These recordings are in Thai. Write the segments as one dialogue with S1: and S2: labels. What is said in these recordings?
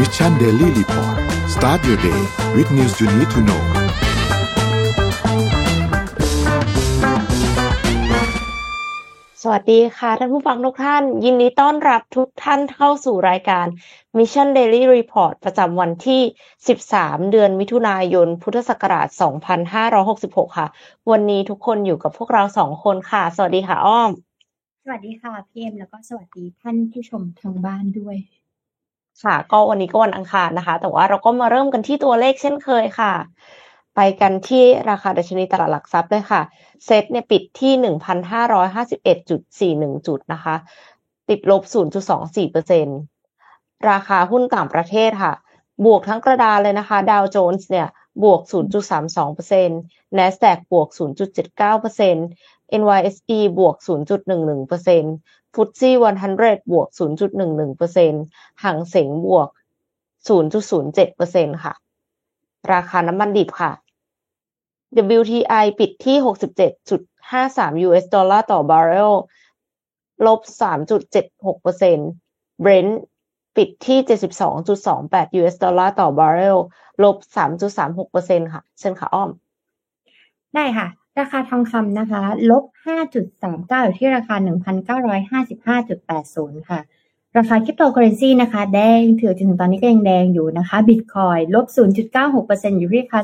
S1: Mission Daily Report start your day with news you need to know
S2: สวัสดีค่ะ ท่านผู้ฟังทุกท่าน ยินดีต้อนรับทุกท่านเข้าสู่รายการ Mission Daily Report ประจำวันที่ 13 เดือนมิถุนายน พุทธศักราช 2566 ค่ะ วันนี้ทุกคนอยู่กับพวกเราสองคนค่ะ สวัสดีค่ะอ้อม
S3: สวัสดีค่ะพี่เอ็มแล้วก็สวัสดีท่านผู้ชมทางบ้านด้วย
S2: ค่ะ ก็วันนี้ก็วันอังคารนะคะ แต่ว่าเราก็มาเริ่มกันที่ตัวเลขเช่นเคยค่ะ ไปกันที่ราคาดัชนีตลาดหลักทรัพย์เลยค่ะ เซ็ตเนี่ยปิดที่หนึ่งพันห้าร้อยห้าสิบเอ็ดจุดสี่หนึ่งจุดนะคะ ติดลบศูนย์จุดสองสี่เปอร์เซ็นราคาหุ้นต่างประเทศค่ะ บวกทั้งกระดานเลยนะคะ ดาวโจนส์เนี่ย บวก 0.32เปอร์เซ็นต์ NASDAQ บวก 0.79เปอร์เซ็นต์ NYSE บวก 0.11 เปอร์เซ็นต์ FTSE 100 บวก 0.11เปอร์เซ็นต์ฮั่งเส็งบวก 0.07เปอร์เซ็นต์ค่ะ ราคาน้ำมันดิบค่ะ WTI ปิดที่ 67.53 US ดอลลาร์ต่อบาร์เรล ลบ 3.76เปอร์เซ็นต์ Brent ปิดที่ 72.28 US ดอลลาร์ต่อบาร์เรล ลบ 3.36เปอร์เซ็นต์ค่ะเชิญค่ะอ้อม
S3: ได้ค่ะ ราคาทองคำนะคะ ลบ 5.39 อยู่ที่ราคา 1,955.80 ค่ะ ราคาคริปโตเคอเรนซีนะคะ แดงถือจนถึงตอนนี้ก็ยังแดงอยู่นะคะบิตคอยลบ 0.96%อยู่ที่ราคา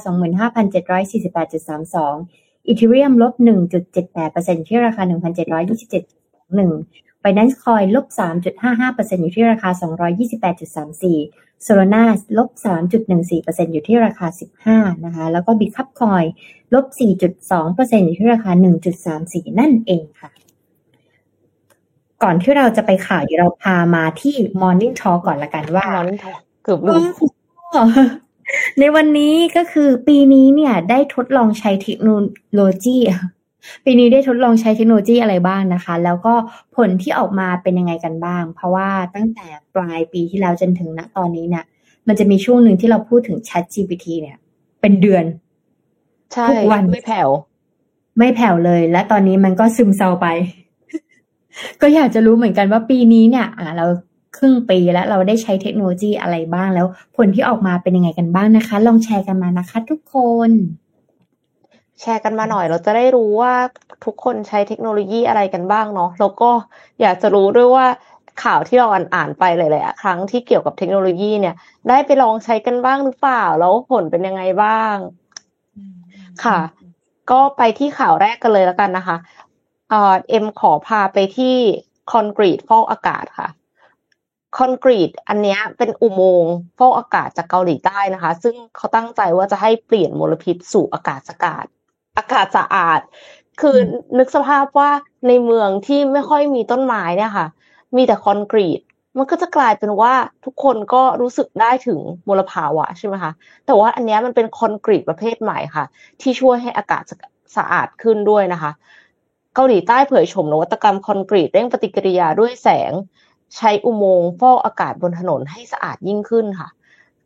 S3: 25,748.32อีเทเรียมลบ 1.78%อยู่ที่ราคา 1,727.1 Binance Coin ลบ 3.55%อยู่ที่ราคา 228.34 Solana ลบ 3.14%อยู่ที่ราคา 15 นะคะ แล้วก็ Bitcup Coin ลบ 4.2%อยู่ที่ราคา 1.34 นั่นเองค่ะ ก่อนที่เราจะไปข่าวเดี๋ยวเราพามาที่ Morning Talk ก่อนละกันว่า
S2: Morning Talk เกือบลืม
S3: ในวันนี้ก็คือปีนี้เนี่ยได้ทดลองใช้เทคโนโลยี ปีนี้ได้ทดลองใช้เทคโนโลยีอะไรบ้างนะคะ แล้วก็ผลที่ออกมาเป็นยังไงกันบ้าง เพราะว่าตั้งแต่ปลายปีที่แล้วจนถึงณตอนนี้เนี่ย มันจะมีช่วงหนึ่งที่เราพูดถึง Chat GPT เนี่ย เป็นเดือน
S2: ใช่
S3: ทุกวัน
S2: ไม่แผ่ว
S3: ไม่แผ่วเลย และตอนนี้มันก็ซึมเซาไป ก็อยากจะรู้เหมือนกันว่าปีนี้เนี่ย อ่าเราครึ่งปีแล้วเราได้ใช้เทคโนโลยีอะไรบ้างแล้ว ผลที่ออกมาเป็นยังไงกันบ้างนะคะ ลองแชร์กันมานะคะ ทุกคน
S2: แชร์กันมาหน่อย เราจะได้รู้ว่าทุกคนใช้เทคโนโลยีอะไรกันบ้างเนาะแล้วก็อยากจะรู้ด้วยว่าข่าวที่เราอ่านๆไปหลายๆครั้งที่เกี่ยวกับเทคโนโลยีเนี่ย ได้ไปลองใช้กันบ้างหรือเปล่า แล้วผลเป็นยังไงบ้าง ค่ะ ก็ไปที่ข่าวแรกกันเลยแล้วกันนะคะเอ่อเอ็มขอพาไปที่คอนกรีตฟอกอากาศค่ะคอนกรีตอันเนี้ยเป็นอุโมงค์ฟอกอากาศจากเกาหลีใต้นะคะ ซึ่งเขาตั้งใจว่าจะให้เปลี่ยนมลพิษสู่อากาศสะอาด อากาศสะอาด คือนึกสภาพว่าในเมืองที่ไม่ค่อยมีต้นไม้เนี่ยค่ะ มีแต่คอนกรีต มันก็จะกลายเป็นว่าทุกคนก็รู้สึกได้ถึงมลภาวะใช่ไหมคะ แต่ว่าอันเนี้ยมันเป็นคอนกรีตประเภทใหม่ค่ะ ที่ช่วยให้อากาศสะอาดขึ้นด้วยนะคะ เกาหลีใต้เผยโฉมนวัตกรรมคอนกรีตเร่งปฏิกิริยาด้วยแสง ใช้อุโมงค์ฟอกอากาศบนถนนให้สะอาดยิ่งขึ้นค่ะ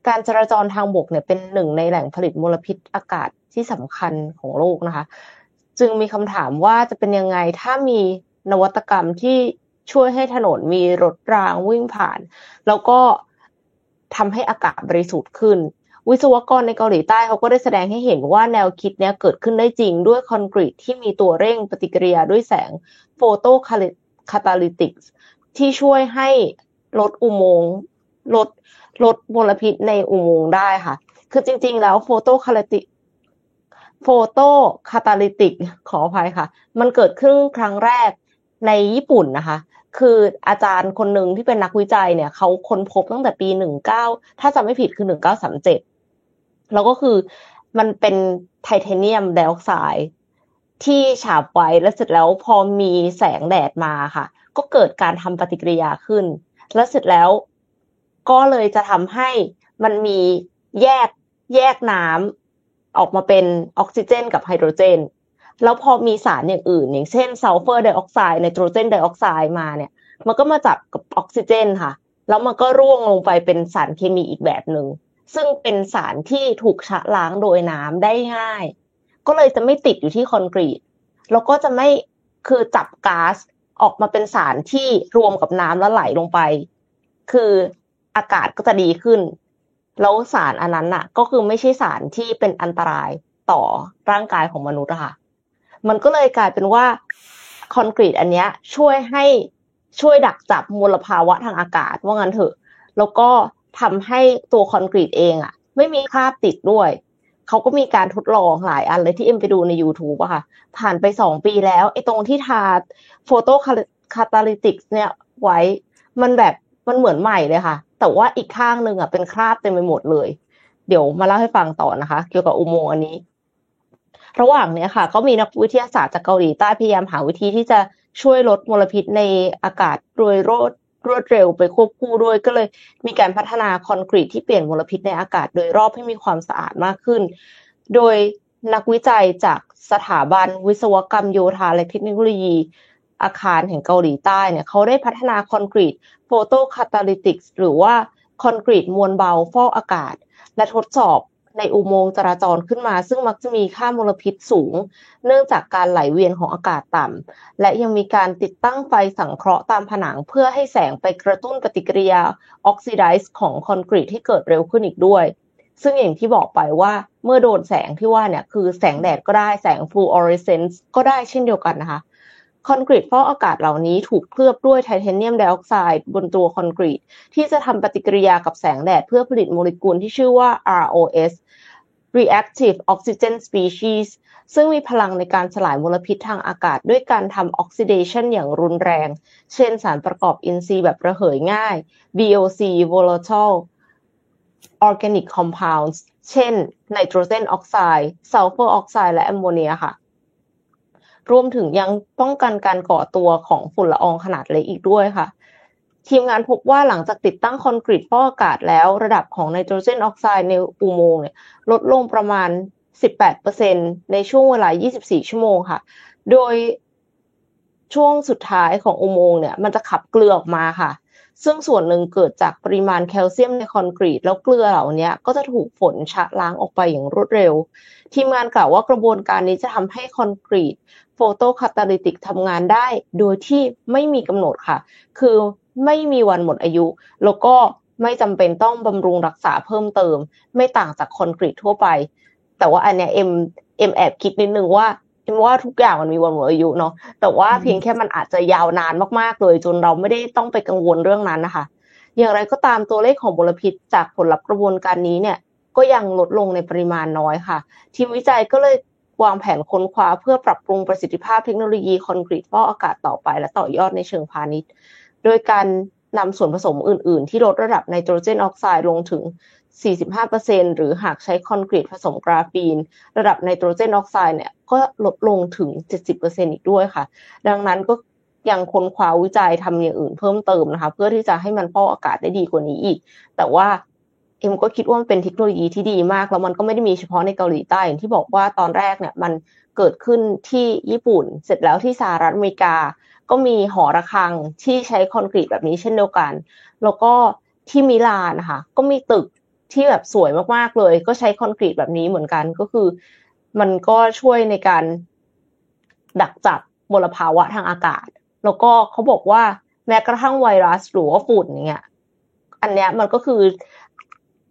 S2: การจราจรทางบกเนี่ยเป็นหนึ่งในแหล่งผลิตมลพิษอากาศ ที่สำคัญของโลกนะคะ จึงมีคำถามว่าจะเป็นยังไงถ้ามีนวัตกรรมที่ช่วยให้ถนนมีรถรางวิ่งผ่าน แล้วก็ทำให้อากาศบริสุทธิ์ขึ้น วิศวกรในเกาหลีใต้เขาก็ได้แสดงให้เห็นว่าแนวคิดเนี้ยเกิดขึ้นได้จริงด้วยคอนกรีตที่มีตัวเร่งปฏิกิริยาด้วยแสงโฟโตคาตาลิติกที่ช่วยให้ลดอุโมงค์ลดลดมลพิษในอุโมงค์ได้ค่ะ คือจริง ๆ แล้วโฟโตคาลิติ โฟโตคาตาลิติกขออภัยค่ะ มันเกิดขึ้นครั้งแรกในญี่ปุ่นนะคะ คืออาจารย์คนหนึ่งที่เป็นนักวิจัยเนี่ยเขาค้นพบตั้งแต่ปีหนึ่งเก้าถ้าจำไม่ผิดคือหนึ่งเก้าสามเจ็ดแล้วก็คือมันเป็นไทเทเนียมไดออกไซด์ที่ฉาบไว้แล้วเสร็จแล้วพอมีแสงแดดมาค่ะ ก็เกิดการทำปฏิกิริยาขึ้น แล้วเสร็จแล้วก็เลยจะทำให้มันมีแยกแยกน้ำ ออกมาเป็นออกซิเจน กับไฮโดรเจน แล้วพอมีสารอย่างอื่น อย่างเช่นซัลเฟอร์ไดออกไซด์ไนโตรเจนไดออกไซด์มาเนี่ย มันก็มาจับกับออกซิเจนค่ะ แล้วมันก็ร่วงลงไปเป็นสารเคมีอีกแบบหนึ่งซึ่งเป็นสารที่ถูกชะล้างโดยน้ำได้ง่าย ก็เลยจะไม่ติดอยู่ที่คอนกรีตแล้วก็จะไม่คือจับก๊าซออกมาเป็นสารที่รวมกับน้ำแล้วไหลลงไป คืออากาศก็จะดีขึ้น แล้วสารอันนั้นน่ะ ก็คือไม่ใช่สารที่เป็นอันตรายต่อร่างกายของมนุษย์อะค่ะ มันก็เลยกลายเป็นว่าคอนกรีตอันเนี้ยช่วยให้ช่วยดักจับมลภาวะทางอากาศว่างั้นเถอะ แล้วก็ทำให้ตัวคอนกรีตเองอะไม่มีคราบติดด้วย เขาก็มีการทดลองหลายอันเลยที่เอ็มไปดูใน YouTube อะค่ะ ผ่านไปสองปีแล้วไอ้ตรงที่ทาโฟโตคาตาลิติกเนี่ยไว้มันแบบ มันเหมือนใหม่เลยค่ะ แต่ว่าอีกข้างหนึ่งอะเป็นคราบเต็มไปหมดเลย เดี๋ยวมาเล่าให้ฟังต่อนะคะ เกี่ยวกับอุโมงค์อันนี้ ระหว่างเนี้ยค่ะ ก็มีนักวิทยาศาสตร์จากเกาหลีใต้พยายามหาวิธีที่จะช่วยลดมลพิษในอากาศโดยรวดรวดเร็วไปควบคู่ด้วยก็เลยมีการพัฒนาคอนกรีตที่เปลี่ยนมลพิษในอากาศ โดยรอบให้มีความสะอาดมากขึ้น โดยนักวิจัยจากสถาบันวิศวกรรมโยธาและเทคโนโลยี อาคารแห่งเกาหลีใต้เนี่ยเขาได้พัฒนาคอนกรีตโฟโตคาตาลิติกหรือว่าคอนกรีตมวลเบาฟอกอากาศ และทดสอบในอุโมงค์จราจรขึ้นมา ซึ่งมักจะมีค่ามลพิษสูง เนื่องจากการไหลเวียนของอากาศต่ำ และยังมีการติดตั้งไฟสังเคราะห์ตามผนัง เพื่อให้แสงไปกระตุ้นปฏิกิริยาออกซิไดซ์ของคอนกรีตที่เกิดเร็วขึ้นอีกด้วย ซึ่งอย่างที่บอกไปว่าเมื่อโดนแสงที่ว่าเนี่ยคือแสงแดดก็ได้แสงฟลูออเรสเซนต์ก็ได้เช่นเดียวกันนะคะ คอนกรีตฟอกอากาศเหล่านี้ถูกเคลือบด้วยไทเทเนียมไดออกไซด์บนตัวคอนกรีต ที่จะทำปฏิกิริยากับแสงแดดเพื่อผลิตโมเลกุลที่ชื่อว่า ROS Reactive Oxygen Species ซึ่งมีพลังในการสลายมลพิษทางอากาศด้วยการทำออกซิเดชันอย่างรุนแรง เช่นสารประกอบอินทรีย์แบบระเหยง่าย VOC volatile organic compounds เช่นไนโตรเจนออกไซด์ซัลเฟอร์ออกไซด์และแอมโมเนียค่ะ รวมถึงยังป้องกันการก่อตัวของฝุ่นละอองขนาดเล็กอีกด้วยค่ะ ทีมงานพบว่าหลังจากติดตั้งคอนกรีตฟอกอากาศแล้ว ระดับของไนโตรเจนออกไซด์ในอุโมงค์เนี่ยลดลงประมาณ 18%ในช่วงเวลา 24 ชั่วโมงค่ะ โดยช่วงสุดท้ายของอุโมงค์เนี่ยมันจะขับเกลือออกมาค่ะ ซึ่งส่วนหนึ่งเกิดจากปริมาณแคลเซียมในคอนกรีต แล้วเกลือเหล่านี้ก็จะถูกฝนชะล้างออกไปอย่างรวดเร็ว ทีมงานกล่าวว่ากระบวนการนี้จะทำให้คอนกรีตphotocatalytic ทำงานได้ โดยที่ไม่มีกำหนดค่ะ คือไม่มีวันหมดอายุ แล้วก็ไม่จำเป็นต้องบำรุงรักษาเพิ่มเติม ไม่ต่างจากคอนกรีตทั่วไป แต่ว่าอันเนี้ยเอ็มเอ็มแอบคิดนิดนึงว่า ว่าทุกอย่างมันมีวันหมดอายุเนาะแต่ว่าเพียงแค่มันอาจจะยาวนานมากๆเลย จนเราไม่ได้ต้องไปกังวลเรื่องนั้นนะคะ อย่างไรก็ตามตัวเลขของมลพิษจากผลลัพธ์กระบวนการนี้เนี่ย ก็ยังลดลงในปริมาณน้อยค่ะ ทีมวิจัยก็เลยวางแผนค้นคว้าเพื่อปรับปรุงประสิทธิภาพเทคโนโลยีคอนกรีตฟอกอากาศต่อไป และต่อยอดในเชิงพาณิชย์ โดยการนำส่วนผสมอื่น ๆ ที่ลดระดับไนโตรเจนออกไซด์ลงถึง 45%หรือหากใช้คอนกรีตผสมกราฟีน ระดับไนโตรเจนออกไซด์เนี่ยก็ลดลงถึง 70%อีกด้วยค่ะ ดังนั้นก็ยังค้นคว้าวิจัยทำอย่างอื่นเพิ่มเติมนะคะ เพื่อที่จะให้มันฟอกอากาศได้ดีกว่านี้อีก แต่ว่าเอ็มก็คิดว่ามันเป็นเทคโนโลยีที่ดีมาก แล้วมันก็ไม่ได้มีเฉพาะในเกาหลีใต้อย่างที่บอกว่าตอนแรกเนี่ยมันเกิดขึ้นที่ญี่ปุ่น เสร็จแล้วที่สหรัฐอเมริกา ก็มีหอระฆังที่ใช้คอนกรีตแบบนี้เช่นเดียวกัน แล้วก็ที่มิลานนะคะก็มีตึก ที่แบบสวยมากๆเลย ก็ใช้คอนกรีตแบบนี้เหมือนกันก็คือ มันก็ช่วยในการดักจับมลภาวะทางอากาศ แล้วก็เขาบอกว่าแม้กระทั่งไวรัสหรือว่าฝุ่นเนี่ยอันเนี้ยมันก็คือ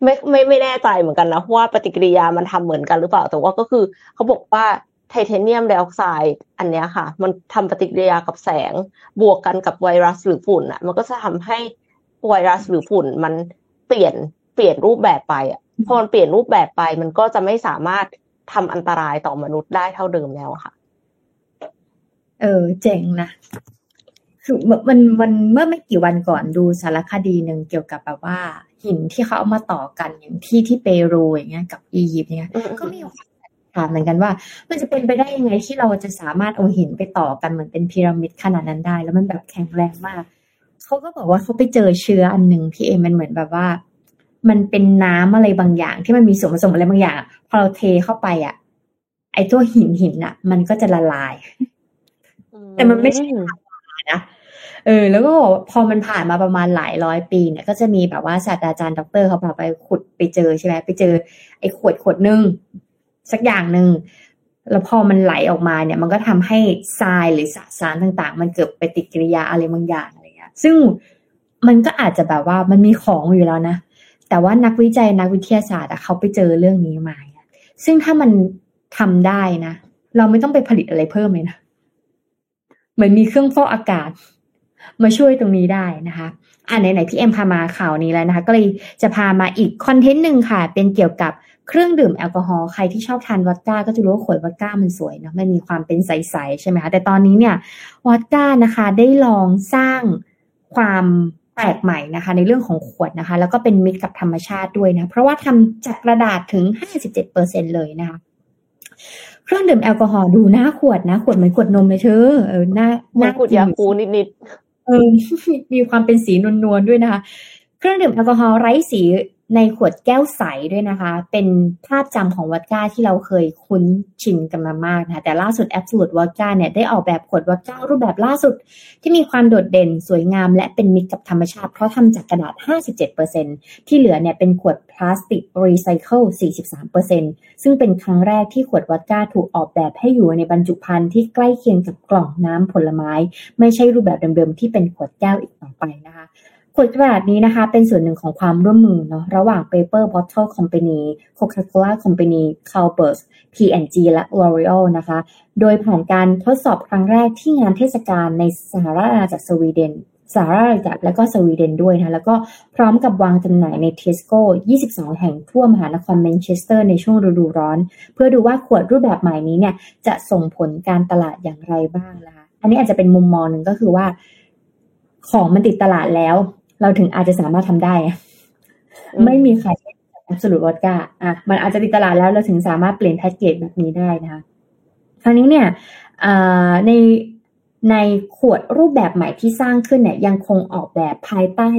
S2: ไม่ไม่ไม่แน่ใจเหมือนกันนะว่าปฏิกิริยามันทำเหมือนกันหรือเปล่า แต่ว่าก็คือเขาบอกว่าไทเทเนียมไดออกไซด์อันเนี้ยค่ะ มันทำปฏิกิริยากับแสงบวกกันกับไวรัสหรือฝุ่นอะ มันก็จะทำให้ไวรัสหรือฝุ่นมันเปลี่ยน เปลี่ยนรูปแบบไปอะพอมันเปลี่ยนรูปแบบไป มันก็จะไม่สามารถทำอันตรายต่อมนุษย์ได้เท่าเดิมแล้วค่ะ
S3: เออ เจ๋งนะคือมันมันเมื่อไม่กี่วันก่อนดูสารคดีหนึ่งเกี่ยวกับแบบว่า หินที่เขาเอามาต่อกันอย่างที่ที่เปรูอย่างเงี้ยกับอียิปต์เนี่ยก็มีความถามเหมือนกันว่า มันจะเป็นไปได้ยังไงที่เราจะสามารถเอาหินไปต่อกันเหมือนเป็นพีระมิดขนาดนั้นได้ แล้วมันแบบแข็งแรงมากเขาก็บอกว่าเขาไปเจอเชื้ออันหนึ่งพี่เอมันเหมือนแบบว่า มันเป็นน้ำอะไรบางอย่าง ที่มันมีส่วนผสมอะไรบางอย่าง พอเราเทเข้าไปอะ ไอ้ตัวหินหินอะ มันก็จะละลาย แต่มันไม่ใช่นะเออ แล้วก็พอมันผ่านมาประมาณหลายร้อยปีเนี่ย ก็จะมีแบบว่าศาสตราจารย์ด็อกเตอร์เขาพาไปขุดไปเจอใช่ไหมไปเจอ ไอ้ขวดขวดหนึ่งสักอย่างหนึ่งแล้วพอมันไหลออกมาเนี่ย มันก็ทำให้ทรายหรือสสารต่างๆ มันเกิดปฏิกิริยาอะไรบางอย่างอะไรเงี้ย ซึ่งมันก็อาจจะแบบว่ามันมีของอยู่แล้วนะ แต่ว่านักวิจัยนักวิทยาศาสตร์เขาไปเจอเรื่องนี้มา ซึ่งถ้ามันทำได้นะ เราไม่ต้องไปผลิตอะไรเพิ่มเลยนะเหมือนมีเครื่องฟอกอากาศ มาช่วยตรงนี้ได้นะคะอ่าไหนๆพี่เอ็มพามาข่าวนี้แล้วนะคะ ก็เลยจะพามาอีกคอนเทนต์หนึ่งค่ะ เป็นเกี่ยวกับเครื่องดื่มแอลกอฮอล์ใครที่ชอบทานวอดก้าก็จะรู้ว่าขวดวอดก้ามันสวยเนาะมันมีความเป็นใสๆใช่ไหมคะแต่ตอนนี้เนี่ยวอดก้านะคะ ได้ลองสร้างความ แปลกใหม่นะคะ ในเรื่องของขวดนะคะ แล้วก็เป็นมิตรกับธรรมชาติด้วยนะ เพราะว่าทำจากกระดาษถึง 57%เลยนะคะเครื่องดื่มแอลกอฮอล์ดูหน้าขวดนะขวดเหมือนขวดนมเลยเธอเออหน้า
S2: หน้าขวดยาคูนิด
S3: ๆเออมีความเป็นสีนวลๆด้วยนะคะ เครื่องดื่มแอลกอฮอล์ไร้สี ในขวดแก้วใสด้วยนะคะ เป็นภาพจำของวอดก้าที่เราเคยคุ้นชินกันมามากนะคะแต่ล่าสุด Absolute Vodka เนี่ยได้ออกแบบขวดวอดก้ารูปแบบล่าสุด ที่มีความโดดเด่นสวยงาม และเป็นมิตรกับธรรมชาติ เพราะทำจากกระดาษ 57%ที่เหลือเนี่ยเป็นขวดพลาสติกรีไซเคิล 43%ซึ่งเป็นครั้งแรกที่ขวดวอดก้าถูกออกแบบให้อยู่ในบรรจุภัณฑ์ที่ใกล้เคียงกับกล่องน้ำผลไม้ ไม่ใช่รูปแบบเดิมๆที่เป็นขวดแก้วอีกต่อไปนะคะ ขวดกระดาษนี้นะคะ เป็นส่วนหนึ่งของความร่วมมือเนาะระหว่าง Paper Bottle Company Coca-Cola Company c a l b e r s P&G และ L'Oreal นะคะ โดยผ่านการทดสอบครั้งแรกที่งานเทศกาลในสหราชอาณาจักรสวีเดนสหราชอาณาจักรและก็สวีเดนด้วยนะแล้วก็พร้อมกับวางจำหน่ายในเทสโก้ 22 แห่งทั่วมหานครแมนเชสเตอร์ในช่วงฤดูร้อน เพื่อดูว่าขวดรูปแบบใหม่นี้เนี่ยจะส่งผลการตลาดอย่างไรบ้างนะคะ อันนี้อาจจะเป็นมุมมองหนึ่งก็คือว่า ของมันติดตลาดแล้ว เราถึงอาจจะสามารถทำได้ ไม่มีใครแอบสูตรวอดก้าอะมันอาจจะติดตลาดแล้วเราถึงสามารถเปลี่ยนแพ็กเกจแบบนี้ได้นะคะคราวนี้เนี่ยในในขวดรูปแบบใหม่ที่สร้างขึ้นเนี่ยยังคงออกแบบภายใต้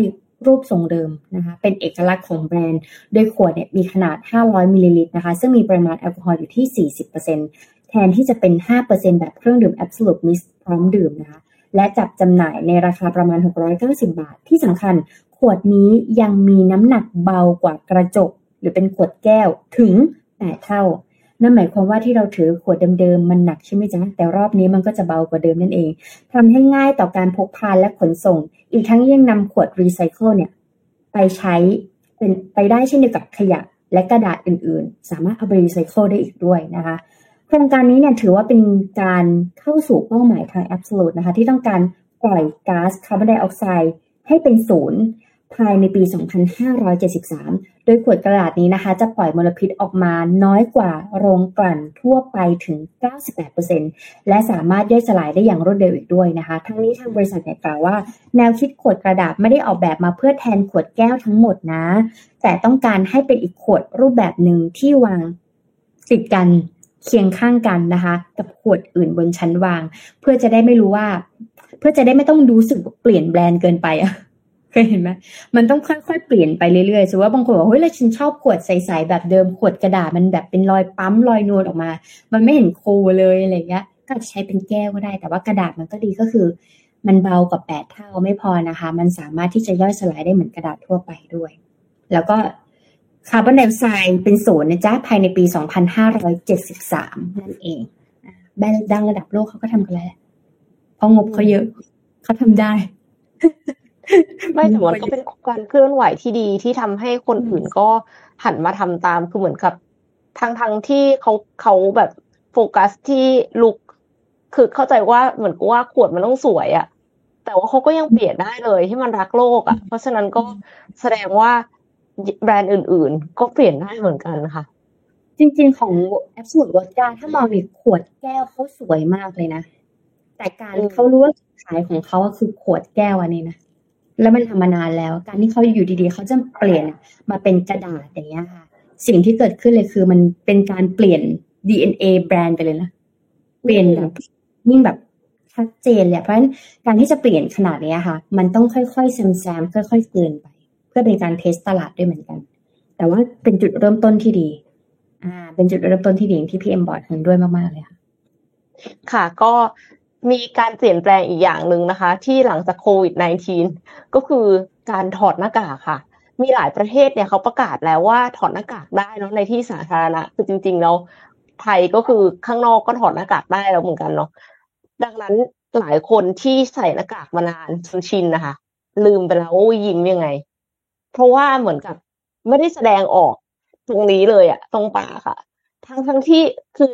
S3: รูปทรงเดิมนะคะเป็นเอกลักษณ์ของแบรนด์ โดยขวดเนี่ยมีขนาด 500มิลลิลิตรนะคะ ซึ่งมีปริมาณแอลกอฮอล์อยู่ที่ 40%แทนที่จะเป็น 5%แบบเครื่องดื่ม Absolut Mixt พร้อมดื่มนะคะ และจัดจำหน่ายในราคาประมาณ 690 บาท ที่สำคัญขวดนี้ยังมีน้ำหนักเบากว่ากระจก หรือเป็นขวดแก้วถึง 8 เท่า นั่นหมายความว่าที่เราถือขวดเดิมๆมันหนักใช่ไหมจ๊ะ แต่รอบนี้มันก็จะเบากว่าเดิมนั่นเองทำให้ง่ายต่อการพกพาและขนส่ง อีกทั้งยังนำขวดรีไซเคิลเนี่ยไปใช้เป็นไปได้เช่นเดียวกับขยะและกระดาษอื่นๆ สามารถเอาไปรีไซเคิลได้อีกด้วยนะคะ โครงการนี้เนี่ยถือว่าเป็นการเข้าสู่เป้าหมายทาง Absolut นะคะ ที่ต้องการปล่อยก๊าซคาร์บอนไดออกไซด์ให้เป็นศูนย์ภายในปี 2573 โดยขวดกระดาษนี้นะคะ จะปล่อยมลพิษออกมาน้อยกว่าโรงกลั่นทั่วไปถึง 98%และสามารถย่อยสลายได้อย่างรวดเร็วอีกด้วยนะคะ ทั้งนี้ทางบริษัทเนี่ยกล่าวว่า แนวคิดขวดกระดาษไม่ได้ออกแบบมาเพื่อแทนขวดแก้วทั้งหมดนะ แต่ต้องการให้เป็นอีกขวดรูปแบบหนึ่งที่วางติดกัน เคียงข้างกันนะคะ กับขวดอื่นบนชั้นวาง เพื่อจะได้ไม่รู้ว่า เพื่อจะได้ไม่ต้องรู้สึกเปลี่ยนแบรนด์เกินไปอะเคยเห็นไหมมันต้องค่อยๆ เปลี่ยนไปเรื่อยๆสมมติว่าบางคนบอกเฮ้ยแล้วฉันชอบขวดใสๆแบบเดิมขวดกระดาษมันแบบเป็นรอยปั๊มรอยนวลออกมา มันไม่เห็นโคเลยอะไรเงี้ย ก็ใช้เป็นแก้วก็ได้ แต่ว่ากระดาษมันก็ดีก็คือ มันเบากว่าแปดเท่าไม่พอนะคะ มันสามารถที่จะย่อยสลายได้เหมือนกระดาษทั่วไปด้วย แล้วก็ คาร์บอนไดออกไซด์เป็นศูนย์นะจ๊ะภายในปี 2573 นั่นเองแบรนด์ดังระดับโลกเขาก็ทำกันแล้วเพราะงบเขาเยอะ เขาทำได้
S2: ไม่แต่มันก็เป็นการเคลื่อนไหวที่ดีที่ทำให้คนอื่นก็หันมาทำตามคือเหมือนกับทั้งทั้งที่เขาเขาแบบโฟกัสที่ลุกคือเข้าใจว่าเหมือนกับว่าขวดมันต้องสวยอะแต่ว่าเขาก็ยังเปลี่ยนได้เลยที่มันรักโลกอะเพราะฉะนั้นก็แสดงว่า แบรนด์อื่น ๆ ก็เปลี่ยนได้เหมือนกันค่ะ
S3: จริง ๆ ของแอปสูตรวอดก้าถ้ามองในขวดแก้วเขาสวยมากเลยนะ แต่การเขารู้ว่าขายของเขาคือขวดแก้วอันนี้นะแล้วมันทำมานานแล้ว การที่เขาอยู่ดีๆเขาจะเปลี่ยนมาเป็นกระดาษอย่างเงี้ยค่ะ สิ่งที่เกิดขึ้นเลยคือมันเป็นการเปลี่ยน DNA แบรนด์ไปเลยนะเปลี่ยนแบบยิ่งแบบชัดเจนเลยเพราะฉะนั้นการที่จะเปลี่ยนขนาดนี้ค่ะ มันต้องค่อยๆแซมๆค่อยๆเกินไป พื่อเป็นการเทสตลาดด้วยเหมือนกัน แต่ว่าเป็นจุดเริ่มต้นที่ดี อ่า เป็นจุดเริ่มต้นที่ดีที่พี่เอ็มบอร์ดเห็นด้วยมากๆเลยค่ะ
S2: ค่ะ ก็มีการเปลี่ยนแปลงอีกอย่างหนึ่งนะคะ ที่หลังจากโควิด -19 ก็คือการถอดหน้ากากค่ะ มีหลายประเทศเนี่ยเขาประกาศแล้วว่าถอดหน้ากากได้เนาะในที่สาธารณะคือจริงๆแล้วไทยก็คือข้างนอกก็ถอดหน้ากากได้แล้วเหมือนกันเนาะดังนั้นหลายคนที่ใส่หน้ากากมานานจนชินนะคะ ลืมไปแล้วว่ายิ้มยังไง เพราะว่าเหมือนกับไม่ได้แสดงออกตรงนี้เลยอะตรงปากอะทั้งทั้งที่คือ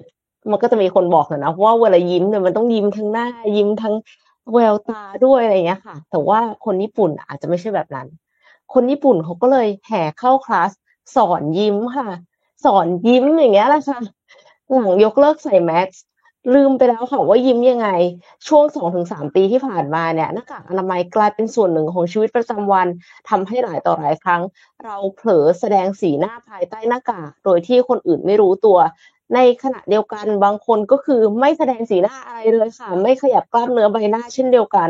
S2: มันก็จะมีคนบอกนะว่าเวลายิ้มเนี่ยมันต้องยิ้มทั้งหน้ายิ้มทั้งแววตาด้วยอะไรเงี้ยค่ะ แต่ว่าคนญี่ปุ่นอาจจะไม่ใช่แบบนั้น คนญี่ปุ่นเขาก็เลยแห่เข้าคลาสสอนยิ้มค่ะ สอนยิ้มอย่างเงี้ยแหละค่ะหลังยกเลิกใส่แมส ลืมไปแล้วค่ะว่ายิ้มยังไง ช่วงสองถึงสามปีที่ผ่านมาเนี่ยหน้ากากอนามัยกลายเป็นส่วนหนึ่งของชีวิตประจำวันทำให้หลายต่อหลายครั้ง เราเผลอแสดงสีหน้าภายใต้หน้ากากโดยที่คนอื่นไม่รู้ตัว ในขณะเดียวกันบางคนก็คือไม่แสดงสีหน้าอะไรเลยค่ะ ไม่ขยับกล้ามเนื้อใบหน้าเช่นเดียวกัน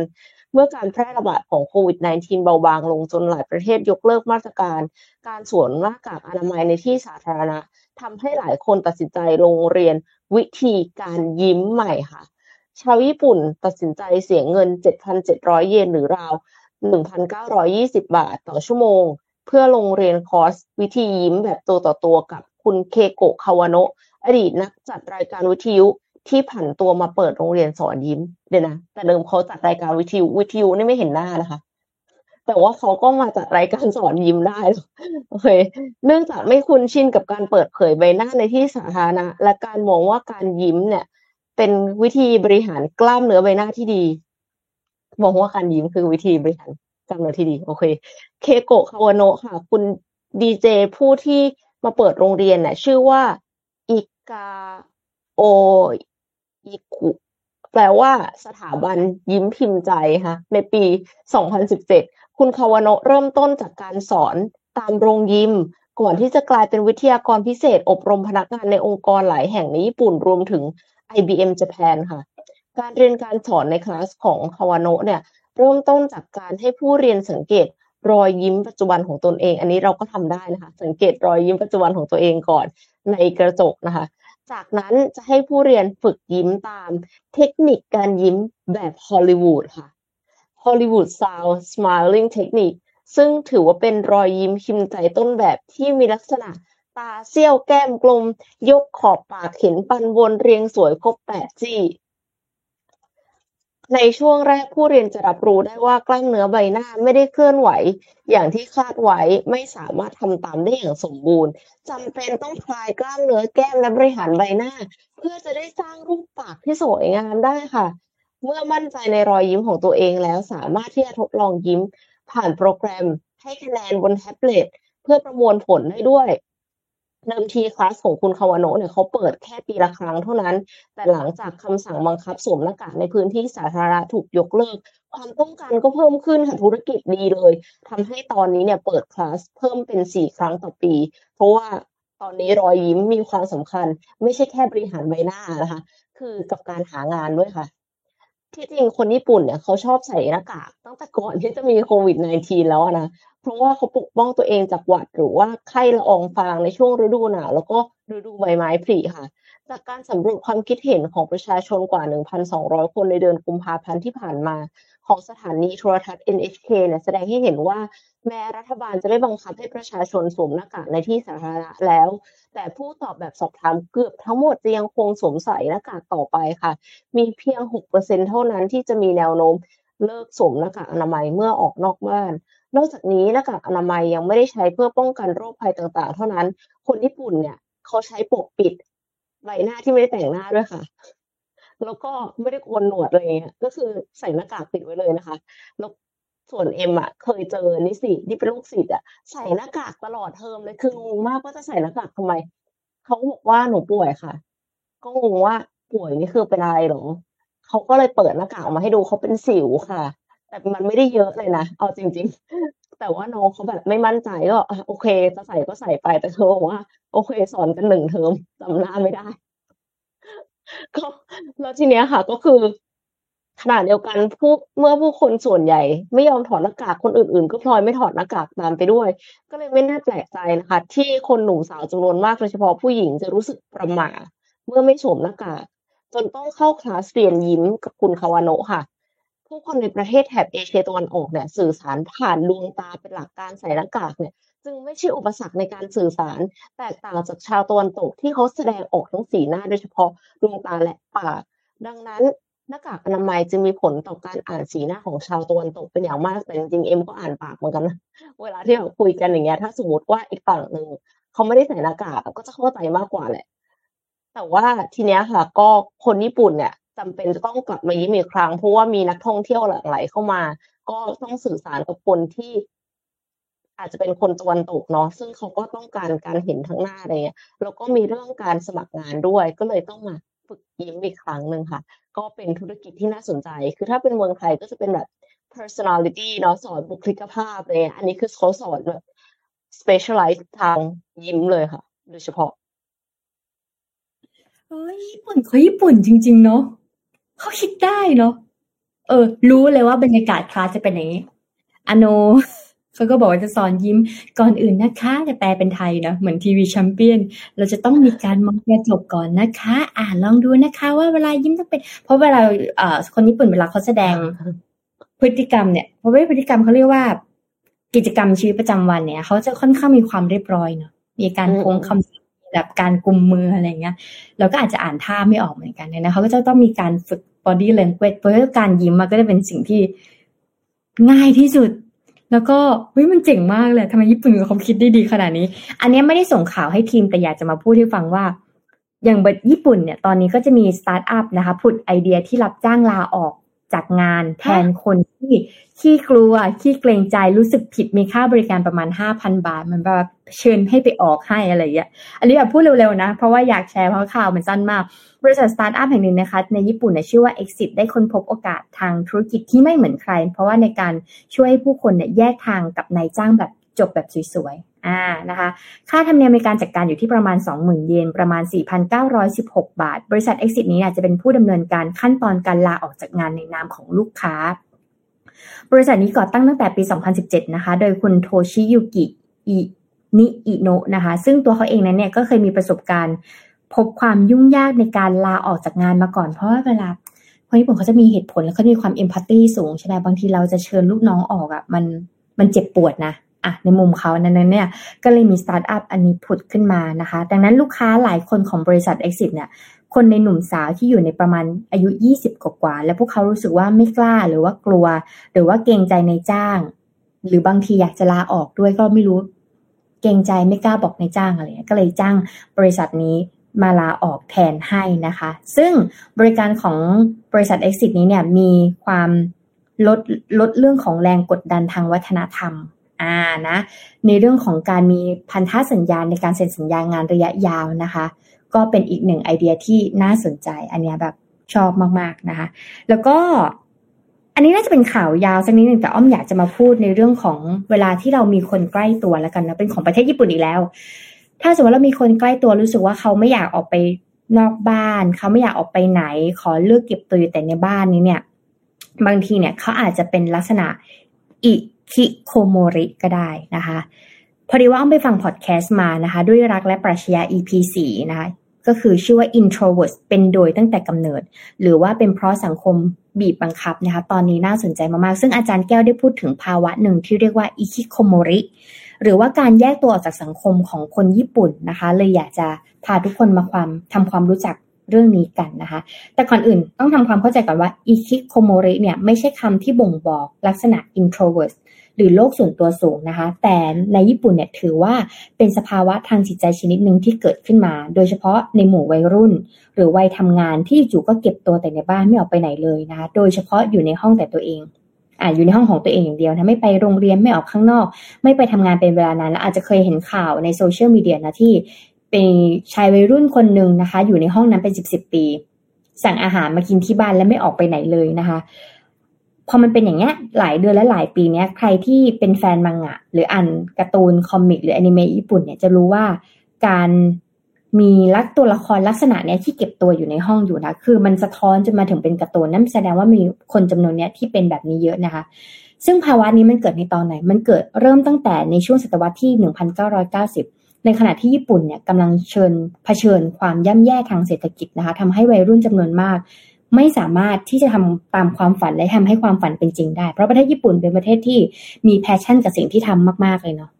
S2: เมื่อการแพร่ระบาดของโควิด -19 เบาบางลงจนหลายประเทศยกเลิกมาตรการ การสวมหน้ากากอนามัยในที่สาธารณะทำให้หลายคนตัดสินใจลงเรียน วิธีการยิ้มใหม่ค่ะ ชาวญี่ปุ่นตัดสินใจเสียเงิน 7,700 เยนหรือราว 1,920 บาทต่อชั่วโมง เพื่อลงเรียนคอร์สวิธียิ้มแบบตัวต่อตัวกับคุณเคโกะคาวาโนะอดีตนักจัดรายการวิทยุที่ผันตัวมาเปิดโรงเรียนสอนยิ้มเดี๋ยวนะ แต่เดิมเขาจัดรายการวิทยุวิทยุนี่ไม่เห็นหน้านะคะ แต่ว่าเขาก็มาจัดรายการสอนยิ้มได้โอเคเนื่องจากไม่คุ้นชินกับการเปิดเผยใบหน้าในที่สาธารณะ และการมองว่าการยิ้มเนี่ย เป็นวิธีบริหารกล้ามเนื้อใบหน้าที่ดี มองว่าการยิ้มคือวิธีบริหารกล้ามเนื้อที่ดี โอเค เคโกะคาวโนะค่ะ คุณดีเจผู้ที่มาเปิดโรงเรียนเนี่ยชื่อว่าอิกาโออิกุแปลว่าสถาบันยิ้มพิมพ์ใจค่ะในปี 2017 คุณคาวาโนะเริ่มต้นจากการสอนตามโรงยิม ก่อนที่จะกลายเป็นวิทยากรพิเศษอบรมพนักงานในองค์กรหลายแห่งในญี่ปุ่นรวมถึง IBM Japan ค่ะ การเรียนการสอนในคลาสของคาวาโนะเนี่ยเริ่มต้นจากการให้ผู้เรียนสังเกตรอยยิ้มปัจจุบันของตนเอง อันนี้เราก็ทำได้นะคะ สังเกตรอยยิ้มปัจจุบันของตัวเองก่อนในกระจกนะคะ จากนั้นจะให้ผู้เรียนฝึกยิ้มตามเทคนิคการยิ้มแบบฮอลลีวูดค่ะ Hollywood Sound Smiling Technique ซึ่งถือว่าเป็นรอยยิ้มพิมพ์ใจต้นแบบที่มีลักษณะตาเซี่ยวแก้มกลม ยกขอบปากเห็นปันวนเรียงสวยครบแปดจี้ ในช่วงแรกผู้เรียนจะรับรู้ได้ว่ากล้ามเนื้อใบหน้าไม่ได้เคลื่อนไหว อย่างที่คาดไว้ไม่สามารถทำตามได้อย่างสมบูรณ์จำเป็นต้องคลายกล้ามเนื้อแก้มและบริหารใบหน้า เพื่อจะได้สร้างรูปปากที่สวยงามได้ค่ะ เมื่อมั่นใจในรอยยิ้มของตัวเองแล้วสามารถที่จะทดลองยิ้ม ผ่านโปรแกรมให้คะแนนบนแท็บเล็ตเพื่อประมวลผลได้ด้วยเดิมทีคลาสของคุณคาวาโนะเนี่ยเขาเปิดแค่ปีละครั้งเท่านั้น แต่หลังจากคำสั่งบังคับสวมหน้ากากในพื้นที่สาธารณะถูกยกเลิก ความต้องการก็เพิ่มขึ้นค่ะธุรกิจดีเลยทำให้ตอนนี้เนี่ยเปิดคลาสเพิ่มเป็นสี่ครั้งต่อปี เพราะว่าตอนนี้รอยยิ้มมีความสำคัญ ไม่ใช่แค่บริหารใบหน้านะคะ คือกับการหางานด้วยค่ะ ที่จริงคนญี่ปุ่นเนี่ยเขาชอบใส่หน้ากากตั้งแต่ก่อนที่จะมีโควิด -19 แล้วนะ เพราะว่าเขาปกป้องตัวเองจากหวัดหรือว่าไข้ละอองฟางในช่วงฤดูหนาวแล้วก็ฤดูใบไม้ผลิค่ะ จากการสำรวจความคิดเห็นของประชาชนกว่า 1,200 คนในเดือนกุมภาพันธ์ที่ผ่านมา ของสถานีโทรทัศน์ NHK เนี่ยแสดงให้เห็นว่าแม้รัฐบาลจะไม่บังคับให้ประชาชนสวมหน้ากากในที่สาธารณะแล้ว แต่ผู้ตอบแบบสอบถามเกือบทั้งหมดจะยังคงสวมใส่หน้ากากต่อไปค่ะ มีเพียง 6%เท่านั้นที่จะมีแนวโน้มเลิกสวมหน้ากากอนามัยเมื่อออกนอกบ้าน นอกจากนี้หน้ากากอนามัยยังไม่ได้ใช้เพื่อป้องกันโรคภัยต่างๆ เท่านั้น คนญี่ปุ่นเนี่ยเขาใช้ปกปิดใบหน้าที่ไม่ได้แต่งหน้าด้วยค่ะ แล้วก็ไม่ได้โกนหนวดอะไรเงี้ยก็คือใส่หน้ากากปิดไว้เลยนะคะแล้วส่วนเอ็มอะเคยเจอนิสิตที่เป็นลูกศิษย์อะใส่หน้ากากตลอดเทอมเลยคืองงมากว่าจะใส่หน้ากากทำไมเขาบอกว่าหนูป่วยค่ะ ก็งงว่าป่วยนี่คือเป็นอะไรหรอเขาก็เลยเปิดหน้ากากออกมาให้ดูเขาเป็นสิวค่ะ แต่มันไม่ได้เยอะเลยนะเอาจริง ๆ แต่ว่าน้องเขาแบบไม่มั่นใจก็โอเค จะใส่ก็ใส่ไปแต่เธอบอกว่า โอเค สอนกันหนึ่งเทอมจำหน้าไม่ได้ ก็ แล้วทีเนี้ยค่ะ ก็คือ ขณะเดียวกันผู้เมื่อผู้คนส่วนใหญ่ ไม่ยอมถอดหน้ากาก คนอื่น ๆ ก็พลอยไม่ถอดหน้ากากตามไปด้วย ก็เลยไม่น่าแปลกใจนะคะ ที่คนหนุ่มสาวจำนวนมากโดยเฉพาะผู้หญิงจะรู้สึกประหม่าเมื่อไม่สวมหน้ากาก จนต้องเข้าคลาสเรียนยิ้มกับคุณคาวาโนะค่ะ ผู้คนในประเทศแถบเอเชียตะวันออกเนี่ย สื่อสารผ่านดวงตาเป็นหลักการใส่หน้ากากเนี่ย จึงไม่ใช่อุปสรรคในการสื่อสาร แตกต่างจากชาวตะวันตกที่เขาแสดงออกทั้งสีหน้าโดยเฉพาะดวงตาและปาก ดังนั้นหน้ากากอนามัยจึงมีผลต่อการอ่านสีหน้าของชาวตะวันตกเป็นอย่างมากแต่จริงๆเอ็มก็อ่านปากเหมือนกันนะเวลาที่เราคุยกันอย่างเงี้ยถ้าสมมติว่าอีกฝั่งหนึ่งเขาไม่ได้ใส่หน้ากากก็จะเข้าใจมากกว่าแหละ แต่ว่าทีเนี้ยค่ะ ก็คนญี่ปุ่นเนี่ยจำเป็นจะต้องกลับมายิ้มอีกครั้งเพราะว่ามีนักท่องเที่ยวหลั่งไหลเข้ามา ก็ต้องสื่อสารกับคนที่ อาจจะเป็นคนตะวันตกเนาะซึ่งเขาก็ต้องการการเห็นทั้งหน้าอะไรเงี้ยแล้วก็มีเรื่องการสมัครงานด้วย ก็เลยต้องมาฝึกยิ้มอีกครั้งหนึ่งค่ะ ก็เป็นธุรกิจที่น่าสนใจ คือถ้าเป็นเมืองไทยก็จะเป็นแบบ personality เนาะสอนบุคลิกภาพอะไรเงี้ยอันนี้คือเขาสอนแบบ specialize ทางยิ้มเลยค่ะ โดยเฉพาะ
S3: เฮ้ยญี่ปุ่นเขาญี่ปุ่นจริง ๆ เนาะเขาคิดได้เนาะเออ รู้เลยว่าบรรยากาศคลาสจะเป็นอย่างนี้อโน เขาก็บอกว่าจะสอนยิ้มก่อนอื่นนะคะจะแปลเป็นไทยนะเหมือนทีวีแชมเปี้ยน เราจะต้องมีการมองกระจกก่อนนะคะ อ่าลองดูนะคะ ว่าเวลายิ้มต้องเป็น เพราะเวลาเอ่อคนญี่ปุ่นเวลาเขาแสดงพฤติกรรมเนี่ยเพราะว่าพฤติกรรมเขาเรียกว่า กิจกรรมชีวิตประจำวันเนี่ยเขาจะค่อนข้างมีความเรียบร้อยเนาะมีการโค้งคำแบบการกุมมืออะไรเงี้ยเราก็อาจจะอ่านท่าไม่ออกเหมือนกันเนี่ยนะเขาก็จะต้องมีการฝึก body language เพราะการยิ้มมันก็จะเป็นสิ่งที่ง่ายที่สุด แล้วก็เฮ้ยมันเจ๋งมากเลยทำไมญี่ปุ่นเขาคิดได้ดีขนาดนี้ อันนี้ไม่ได้ส่งข่าวให้ทีมแต่อยากจะมาพูดให้ฟังว่า อย่างญี่ปุ่นเนี่ยตอนนี้ก็จะมีสตาร์ทอัพนะคะผุดไอเดียที่รับจ้างลาออกจากงานแทนคนที่ ขี้กลัวขี้เกรงใจรู้สึกผิดมีค่าบริการประมาณห้าพันบาท มันแบบเชิญให้ไปออกให้อะไรอย่างเงี้ยอันนี้แบบพูดเร็วๆนะ เพราะว่าอยากแชร์เพราะข่าวมันสั้นมาก บริษัทสตาร์ทอัพแห่งหนึ่งนะคะ ในญี่ปุ่นชื่อว่า Exit ได้ค้นพบโอกาสทางธุรกิจที่ไม่เหมือนใคร เพราะว่าในการช่วยให้ผู้คนเนี่ยแยกทางกับนายจ้างแบบจบแบบสวยๆ อ่า นะคะ ค่าธรรมเนียมในการจัดการอยู่ที่ประมาณ 20,000 เยน ประมาณ 4,916 บาท บริษัท Exit นี้จะเป็นผู้ดำเนินการขั้นตอนการลาออกจากงานในนามของลูกค้า บริษัทนี้ก่อตั้งตั้งแต่ปี 2017 นะคะ โดยคุณโทชิยุกิอินิอิโนะนะคะ ซึ่งตัวเขาเองนั้นเนี่ยก็เคยมีประสบการณ์ พบความยุ่งยากในการลาออกจากงานมาก่อน เพราะว่าเวลาคนญี่ปุ่นเขาจะมีเหตุผลแล้วเขามีความ empathy สูงใช่ไหมบางทีเราจะเชิญลูกน้องออกอะ่ะมันมันเจ็บปวดนะ อะในมุมเขานั้นเนี่ยก็เลยมีสตาร์ทอัพอันนี้ผุดขึ้นมานะคะ ดังนั้นลูกค้าหลายคนของบริษัท Exit เนี่ยคนในหนุ่มสาวที่อยู่ในประมาณอายุ 20 กว่า และพวกเขารู้สึกว่าไม่กล้าหรือว่ากลัว หรือว่าเกรงใจในจ้าง หรือบางทีอยากจะลาออกด้วยก็ไม่รู้ เกรงใจไม่กล้าบอกในจ้างอะไรก็เลยจ้างบริษัทนี้มาลาออกแทนให้นะคะ ซึ่งบริการของบริษัท Exit นี้เนี่ยมีความลดลดเรื่องของแรงกดดันทางวัฒนธรรม อ่านะในเรื่องของการมีพันธสัญญาในการเซ็นสัญญางานระยะยาวนะคะ ก็เป็นอีกหนึ่งไอเดียที่น่าสนใจ อันนี้แบบชอบมากๆนะคะ แล้วก็อันนี้น่าจะเป็นข่าวยาวสักนิดหนึ่งแต่อ้อมอยากจะมาพูดในเรื่องของเวลาที่เรามีคนใกล้ตัวแล้วกันนะเป็นของประเทศญี่ปุ่นอีกแล้ว ถ้าสมมติเรามีคนใกล้ตัวรู้สึกว่าเขาไม่อยากออกไปนอกบ้าน เขาไม่อยากออกไปไหน ขอเลือกเก็บตัวอยู่แต่ในบ้านนี้เนี่ย บางทีเนี่ยเขาอาจจะเป็นลักษณะอิ คิโคโมริก็ได้นะคะ พอดีว่าอ้อมไปฟังพอดแคสต์มานะคะ ด้วยรักและปรัชญา EP 4นะคะก็คือชื่อว่า introvert เป็นโดยตั้งแต่กำเนิด หรือว่าเป็นเพราะสังคมบีบบังคับนะคะ ตอนนี้น่าสนใจมากๆ ซึ่งอาจารย์แก้วได้พูดถึงภาวะหนึ่งที่เรียกว่าอิคิโคโมริ หรือว่าการแยกตัวออกจากสังคมของคนญี่ปุ่นนะคะ เลยอยากจะพาทุกคนมาความทำความรู้จักเรื่องนี้กันนะคะ แต่ก่อนอื่นต้องทำความเข้าใจก่อนว่าอิคิโคโมริเนี่ยไม่ใช่คำที่บ่งบอกลักษณะ introvert หรือโลกส่วนตัวสูงนะคะ แต่ในญี่ปุ่นเนี่ยถือว่าเป็นสภาวะทางจิตใจชนิดหนึ่งที่เกิดขึ้นมา โดยเฉพาะในหมู่วัยรุ่น หรือวัยทำงานที่อยู่ก็เก็บตัวแต่ในบ้านไม่ออกไปไหนเลยนะคะโดยเฉพาะอยู่ในห้องแต่ตัวเองอ่าอยู่ในห้องของตัวเองอย่างเดียวนะไม่ไปโรงเรียนไม่ออกข้างนอก ไม่ไปทำงานเป็นเวลานานแล้วอาจจะเคยเห็นข่าวในโซเชียลมีเดียนะที่เป็นชายวัยรุ่นคนหนึ่งนะคะ อยู่ในห้องนั้นเป็นสิบสิบปี สั่งอาหารมากินที่บ้านและไม่ออกไปไหนเลยนะคะ พอมันเป็นอย่างเงี้ยหลายเดือนและหลายปีเนี้ยใครที่เป็นแฟนมังงะ หรืออ่านการ์ตูนคอมิกหรืออนิเมะญี่ปุ่นเนี่ยจะรู้ว่าการมีลักตัวละครลักษณะเนี้ยที่เก็บตัวอยู่ในห้องอยู่นะคือมันสะท้อนจนมาถึงเป็นการ์ตูนนั่นแสดงว่ามีคนจำนวนเนี้ยที่เป็นแบบนี้เยอะนะคะ ซึ่งภาวะนี้มันเกิดในตอนไหน มันเกิดเริ่มตั้งแต่ในช่วงศตวรรษที่ 1990 ในขณะที่ญี่ปุ่นเนี่ยกำลังเชิญเผชิญความย่ำแย่ทางเศรษฐกิจนะคะทำให้วัยรุ่นจำนวนมาก ไม่สามารถที่จะทำตามความฝันและทำให้ความฝันเป็นจริงได้ เพราะประเทศญี่ปุ่นเป็นประเทศที่มี passion กับสิ่งที่ทำมาก ๆ เลยเนาะ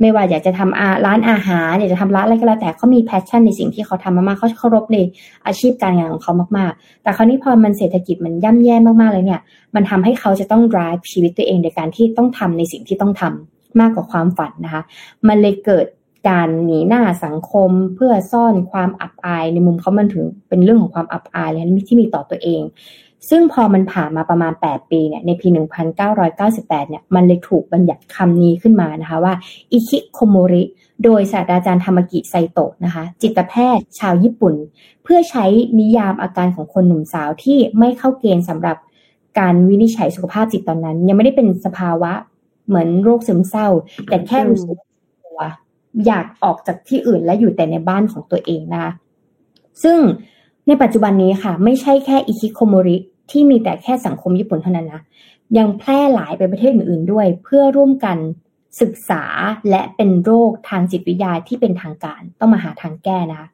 S3: ไม่ว่าอยากจะทำร้านอาหารอยากจะทำร้านอะไรก็แล้วแต่เขามี passion ในสิ่งที่เขาทำมากๆเขาเคารพในอาชีพการงานของเขามากๆ แต่คราวนี้พอมันเศรษฐกิจมันย่ำแย่มากๆเลยเนี่ย มันทำให้เขาจะต้อง drive ชีวิตตัวเองในการที่ต้องทำในสิ่งที่ต้องทำมากกว่าความฝันนะคะ มันเลยเกิด การหนีหน้าสังคมเพื่อซ่อนความอับอายในมุมเขามันถึงเป็นเรื่องของความอับอายเลยที่มีต่อตัวเอง ซึ่งพอมันผ่านมาประมาณ 8 ปีเนี่ยในปี 1998 เนี่ยมันเลยถูกบัญญัติคำนี้ขึ้นมานะคะว่าอิคิโคโมริโดยศาสตราจารย์ธรรมกิไซโตะนะคะ จิตแพทย์ชาวญี่ปุ่น เพื่อใช้นิยามอาการของคนหนุ่มสาวที่ไม่เข้าเกณฑ์สำหรับการวินิจฉัยสุขภาพจิตตอนนั้น ยังไม่ได้เป็นสภาวะเหมือนโรคซึมเศร้า แต่แค่รู้สึกตัว อยากออกจากที่อื่นและอยู่แต่ในบ้านของตัวเองนะคะ ซึ่งในปัจจุบันนี้ค่ะ ไม่ใช่แค่อิคิโคโมริที่มีแต่แค่สังคมญี่ปุ่นเท่านั้นนะยังแพร่หลายไปประเทศอื่นๆด้วย เพื่อร่วมกัน ศึกษาและเป็นโรคทางจิตวิทยาที่เป็นทางการต้องมาหาทางแก้นะคะ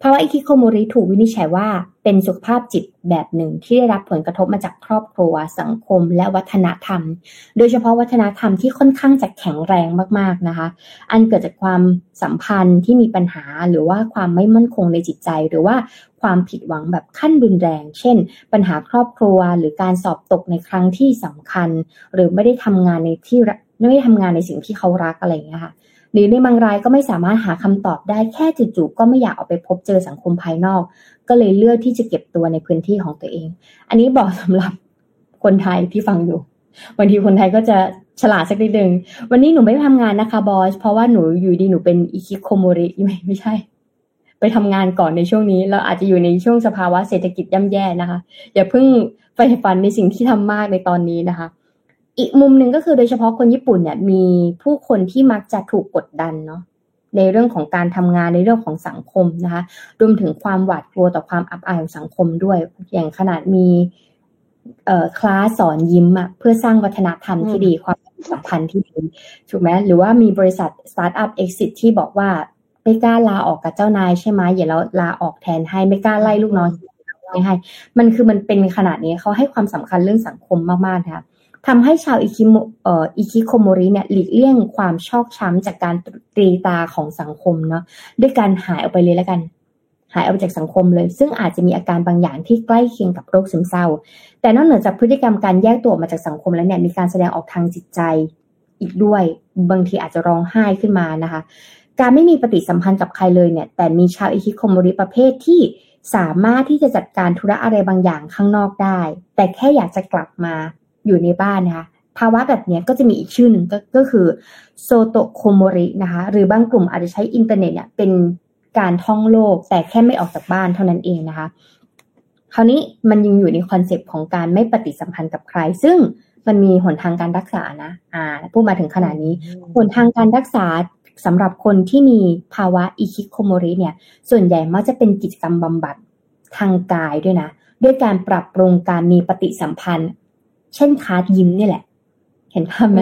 S3: ภาวะอิคิโคโมริถูกวินิจฉัยว่าเป็นสุขภาพจิตแบบหนึ่งที่ได้รับผลกระทบมาจากครอบครัว สังคม และวัฒนธรรม โดยเฉพาะวัฒนธรรมที่ค่อนข้างจะแข็งแรงมากๆนะคะ อันเกิดจากความสัมพันธ์ที่มีปัญหาหรือว่าความไม่มั่นคงในจิตใจ หรือว่าความผิดหวังแบบขั้นรุนแรง เช่น ปัญหาครอบครัว หรือการสอบตกในครั้งที่สำคัญ หรือไม่ได้ทำงานในที่ ไม่ได้ทำงานในสิ่งที่เขารักอะไรอย่างเงี้ยค่ะ หรือในบางรายก็ไม่สามารถหาคำตอบได้แค่จู่ๆก็ไม่อยากออกไปพบเจอสังคมภายนอก ก็เลยเลือกที่จะเก็บตัวในพื้นที่ของตัวเอง อันนี้บอกสำหรับคนไทยที่ฟังอยู่บางทีคนไทยก็จะฉลาดสักนิดหนึ่งวันนี้หนูไม่ทำงานนะคะบอสเพราะว่าหนูอยู่ดีหนูเป็นอิคิโคโมริไม่ไม่ใช่ ไปทำงานก่อนในช่วงนี้แล้วอาจจะอยู่ในช่วงสภาวะเศรษฐกิจย่ำแย่นะคะ อย่าเพิ่งไปฝันในสิ่งที่ทำมากในตอนนี้นะคะ อีกมุมหนึ่งก็คือโดยเฉพาะคนญี่ปุ่นเนี่ยมีผู้คนที่มักจะถูกกดดันเนาะในเรื่องของการทำงานในเรื่องของสังคมนะคะรวมถึงความหวาดกลัวต่อความอับอายของสังคมด้วย อย่างขนาดมีเอ่อคลาสสอนยิ้มอะเพื่อสร้างวัฒนธรรมที่ดีความสัมพันธ์ที่ดีถูกไหมหรือว่ามีบริษัทสตาร์ทอัพเอ็กซิที่บอกว่าไม่กล้าลาออกกับเจ้านายใช่ไหมอย่าเราลาออกแทนให้ไม่กล้าไล่ลูกน้องให้ มันคือมันเป็นขนาดนี้เขาให้ความสำคัญเรื่องสังคมมากๆค่ะ ทำให้ชาวอิคิโมเอ่ออิคิโคโมริเนี่ยหลีกเลี่ยงความชอกช้ำจากการตราของสังคมเนาะด้วยการหายออกไปเลยแล้วกัน หายออกจากสังคมเลย ซึ่งอาจจะมีอาการบางอย่างที่ใกล้เคียงกับโรคซึมเศร้า แต่นอกเหนือจากพฤติกรรมการแยกตัวมาจากสังคมแล้วเนี่ยมีการแสดงออกทางจิตใจอีกด้วย บางทีอาจจะร้องไห้ขึ้นมานะคะ การไม่มีปฏิสัมพันธ์กับใครเลยเนี่ย แต่มีชาวอิคิโคโมริประเภทที่สามารถที่จะจัดการธุระอะไรบางอย่างข้างนอกได้ แต่แค่อยากจะกลับมา อยู่ในบ้านนะคะภาวะแบบนี้ก็จะมีอีกชื่อหนึ่งก็ก็คือโซโตโคโมรินะคะหรือบางกลุ่มอาจจะใช้อินเทอร์เน็ตเนี่ยเป็นการท่องโลกแต่แค่ไม่ออกจากบ้านเท่านั้นเองนะคะ คราวนี้มันยังอยู่ในคอนเซปต์ของการไม่ปฏิสัมพันธ์กับใคร ซึ่งมันมีหนทางการรักษานะ อ่าพูดมาถึงขนาดนี้หนทางการรักษาสำหรับคนที่มีภาวะอิคิโคโมริเนี่ย ส่วนใหญ่มักจะเป็นกิจกรรมบำบัดทางกายด้วยนะ ด้วยการปรับปรุงการมีปฏิสัมพันธ์ เช่นคลาสยิ้มนี่แหละ เห็นภาพไหม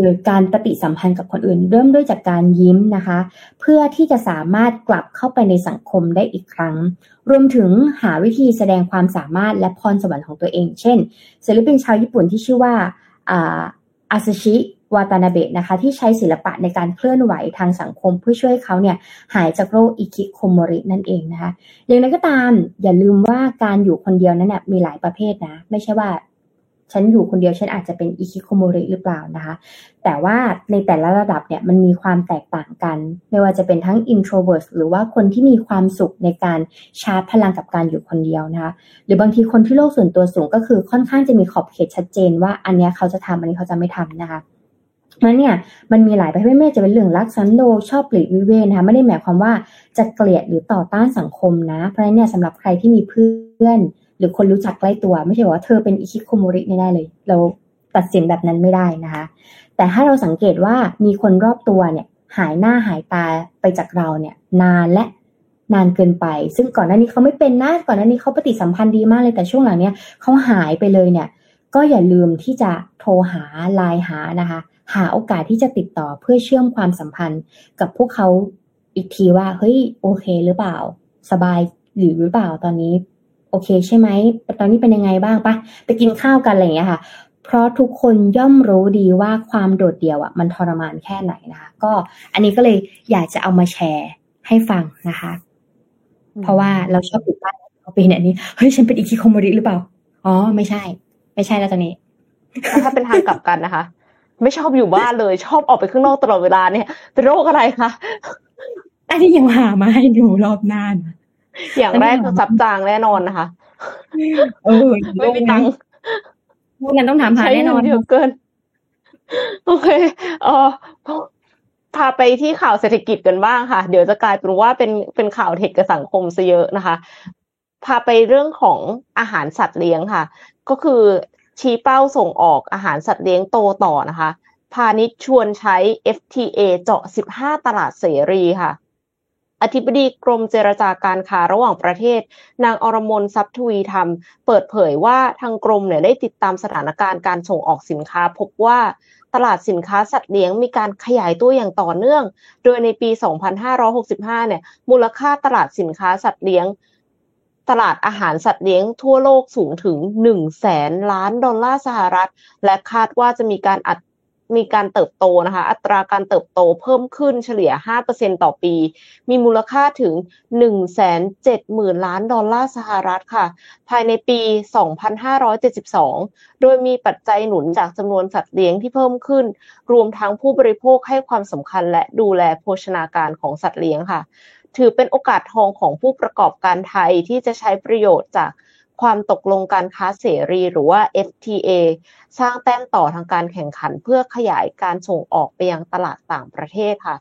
S3: หรือการปฏิสัมพันธ์กับคนอื่น เริ่มด้วยจากการยิ้มนะคะ เพื่อที่จะสามารถกลับเข้าไปในสังคมได้อีกครั้ง รวมถึงหาวิธีแสดงความสามารถและพรสวรรค์ของตัวเอง เช่นศิลปินชาวญี่ปุ่นที่ชื่อว่าอาซาชิวาตานาเบะนะคะ ที่ใช้ศิลปะในการเคลื่อนไหวทางสังคมเพื่อช่วยเขาเนี่ยหายจากโรคอิคิโคโมรินั่นเองนะคะ อย่างไรก็ตามอย่าลืมว่าการอยู่คนเดียวนั้นนะมีหลายประเภทนะ ไม่ใช่ว่า ฉันอยู่คนเดียวฉันอาจจะเป็นอิคิโคโมริหรือเปล่านะคะ แต่ว่าในแต่ละระดับเนี่ยมันมีความแตกต่างกัน ไม่ว่าจะเป็นทั้ง introvert หรือว่าคนที่มีความสุขในการชาร์จพลังกับการอยู่คนเดียวนะคะหรือบางทีคนที่โลกส่วนตัวสูงก็คือค่อนข้างจะมีขอบเขตชัดเจน ว่าอันนี้เขาจะทำอันนี้เขาจะไม่ทำนะคะนั้นเนี่ยมันมีหลายประเภทไม่จะเป็นเรื่องรักสันโดชอบปลีกวิเวนะคะไม่ได้หมายความว่าจะเกลียดหรือต่อต้านสังคมนะ เพราะฉะนั้นเนี่ยสำหรับใครที่มีเพื่อน หรือคนรู้จักใกล้ตัว ไม่ใช่ว่าเธอเป็นอิคิโคโมริแน่เลย เราตัดสินแบบนั้นไม่ได้นะคะ แต่ถ้าเราสังเกตว่ามีคนรอบตัวเนี่ยหายหน้าหายตาไปจากเราเนี่ยนานและนานเกินไป ซึ่งก่อนหน้านี้เขาไม่เป็นนะก่อนหน้านี้เขาปฏิสัมพันธ์ดีมากเลยแต่ช่วงหลังเนี้ยเขาหายไปเลยเนี่ย ก็อย่าลืมที่จะโทรหาไลน์หานะคะ หาโอกาสที่จะติดต่อเพื่อเชื่อมความสัมพันธ์กับพวกเขาอีกทีว่าเฮ้ยโอเคหรือเปล่า สบายหรือหรือเปล่าตอนนี้ โอเคใช่ไหมตอนนี้เป็นยังไงบ้างปะไปกินข้าวกันอะไรอย่างเงี้ยค่ะเเพราะทุกคนย่อมรู้ดีว่าความโดดเดี่ยวอะมันทรมานแค่ไหนนะคะก็อันนี้ก็เลยอยากจะเอามาแชร์ให้ฟังนะคะ เพราะว่าเราชอบอยู่บ้านเราเป็นอันนี้เฮ้ยฉันเป็นอิคิโคโมริหรือเปล่าอ๋อไม่ใช่ ไม่ใช่แล้วตอนนี้
S2: ถ้าเป็นทางกลับกันนะคะ ไม่ชอบอยู่บ้านเลย ชอบออกไปข้างนอกตลอดเวลาเนี่ยเป็นโรคอะไรคะ
S3: อันนี้ยังหามาให้ดูรอบหน้านะ
S2: อย่างแรกคือซับจางแน่นอนนะคะ
S3: เออไม่มีตังค์พวกนั้นต้องถามหาแน่นอน
S2: เยอะเกิน โอเคเออพาไปที่ข่าวเศรษฐกิจกันบ้างค่ะ เดี๋ยวจะกลายเป็นว่าเป็นเป็นข่าวเทคกับสังคมซะเยอะนะคะ พาไปเรื่องของอาหารสัตว์เลี้ยงค่ะ ก็คือชี้เป้าส่งออกอาหารสัตว์เลี้ยงโตต่อนะคะ พาณิชย์ชวนใช้ FTA เจาะ 15 ตลาดเสรีค่ะ อธิบดีกรมเจรจาการค้าระหว่างประเทศ นางอรมนทรัพย์ทวีธรรม เปิดเผยว่าทางกรมเนี่ยได้ติดตามสถานการณ์การส่งออกสินค้า พบว่าตลาดสินค้าสัตว์เลี้ยงมีการขยายตัวอย่างต่อเนื่อง โดยในปี 2565 เนี่ย มูลค่าตลาดสินค้าสัตว์เลี้ยง ตลาดอาหารสัตว์เลี้ยงทั่วโลกสูงถึง1แสนล้านดอลลาร์สหรัฐ และคาดว่าจะมีการอัด มีการเติบโตนะคะ อัตราการเติบโตเพิ่มขึ้นเฉลี่ย 5%ต่อปี มีมูลค่าถึง 170,000 ล้านดอลลาร์สหรัฐค่ะ ภายในปี 2572 โดยมีปัจจัยหนุนจากจำนวนสัตว์เลี้ยงที่เพิ่มขึ้น รวมทั้งผู้บริโภคให้ความสำคัญและดูแลโภชนาการของสัตว์เลี้ยงค่ะ ถือเป็นโอกาสทองของผู้ประกอบการไทยที่จะใช้ประโยชน์จาก ความตกลงการค้าเสรีหรือว่า FTA สร้างแต้มต่อทางการแข่งขันเพื่อขยายการส่งออกไปยังตลาดต่างประเทศค่ะ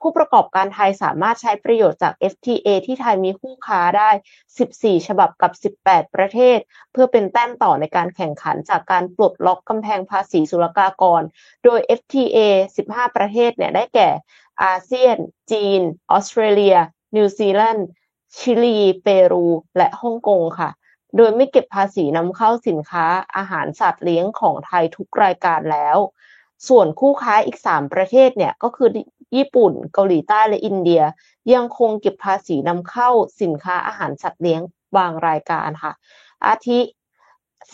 S2: ผู้ประกอบการไทยสามารถใช้ประโยชน์จาก FTA ที่ไทยมีคู่ค้าได้ 14 ฉบับกับ 18 ประเทศ เพื่อเป็นแต้มต่อในการแข่งขันจากการปลดล็อกกำแพงภาษีศุลกากร โดย FTA 15 ประเทศเนี่ยได้แก่อาเซียน จีน ออสเตรเลีย นิวซีแลนด์ ชิลี เปรู และฮ่องกงค่ะ โดยไม่เก็บภาษีนำเข้าสินค้าอาหารสัตว์เลี้ยงของไทยทุกรายการแล้ว ส่วนคู่ค้าอีก 3 ประเทศเนี่ยก็คือญี่ปุ่น เกาหลีใต้และอินเดีย ยังคงเก็บภาษีนำเข้าสินค้าอาหารสัตว์เลี้ยงบางรายการค่ะ อาทิ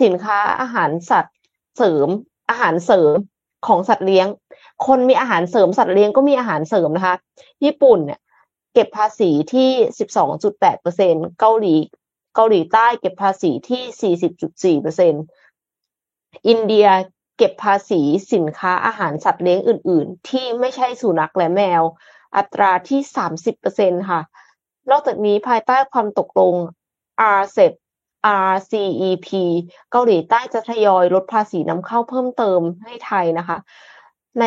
S2: สินค้าอาหารสัตว์เสริมอาหารเสริมของสัตว์เลี้ยง คนมีอาหารเสริมสัตว์เลี้ยงก็มีอาหารเสริมนะคะ ญี่ปุ่นเนี่ยเก็บภาษีที่ 12.8%เกาหลี เกาหลีใต้เก็บภาษีที่ 40.4%อินเดียเก็บภาษีสินค้าอาหารสัตว์เลี้ยงอื่น ๆ ที่ไม่ใช่สุนัขและแมว อัตราที่ 30%ค่ะ นอกจากนี้ภายใต้ความตกลง RCEP RCEP เกาหลีใต้จะทยอยลดภาษีนำเข้าเพิ่มเติมให้ไทยนะคะ ใน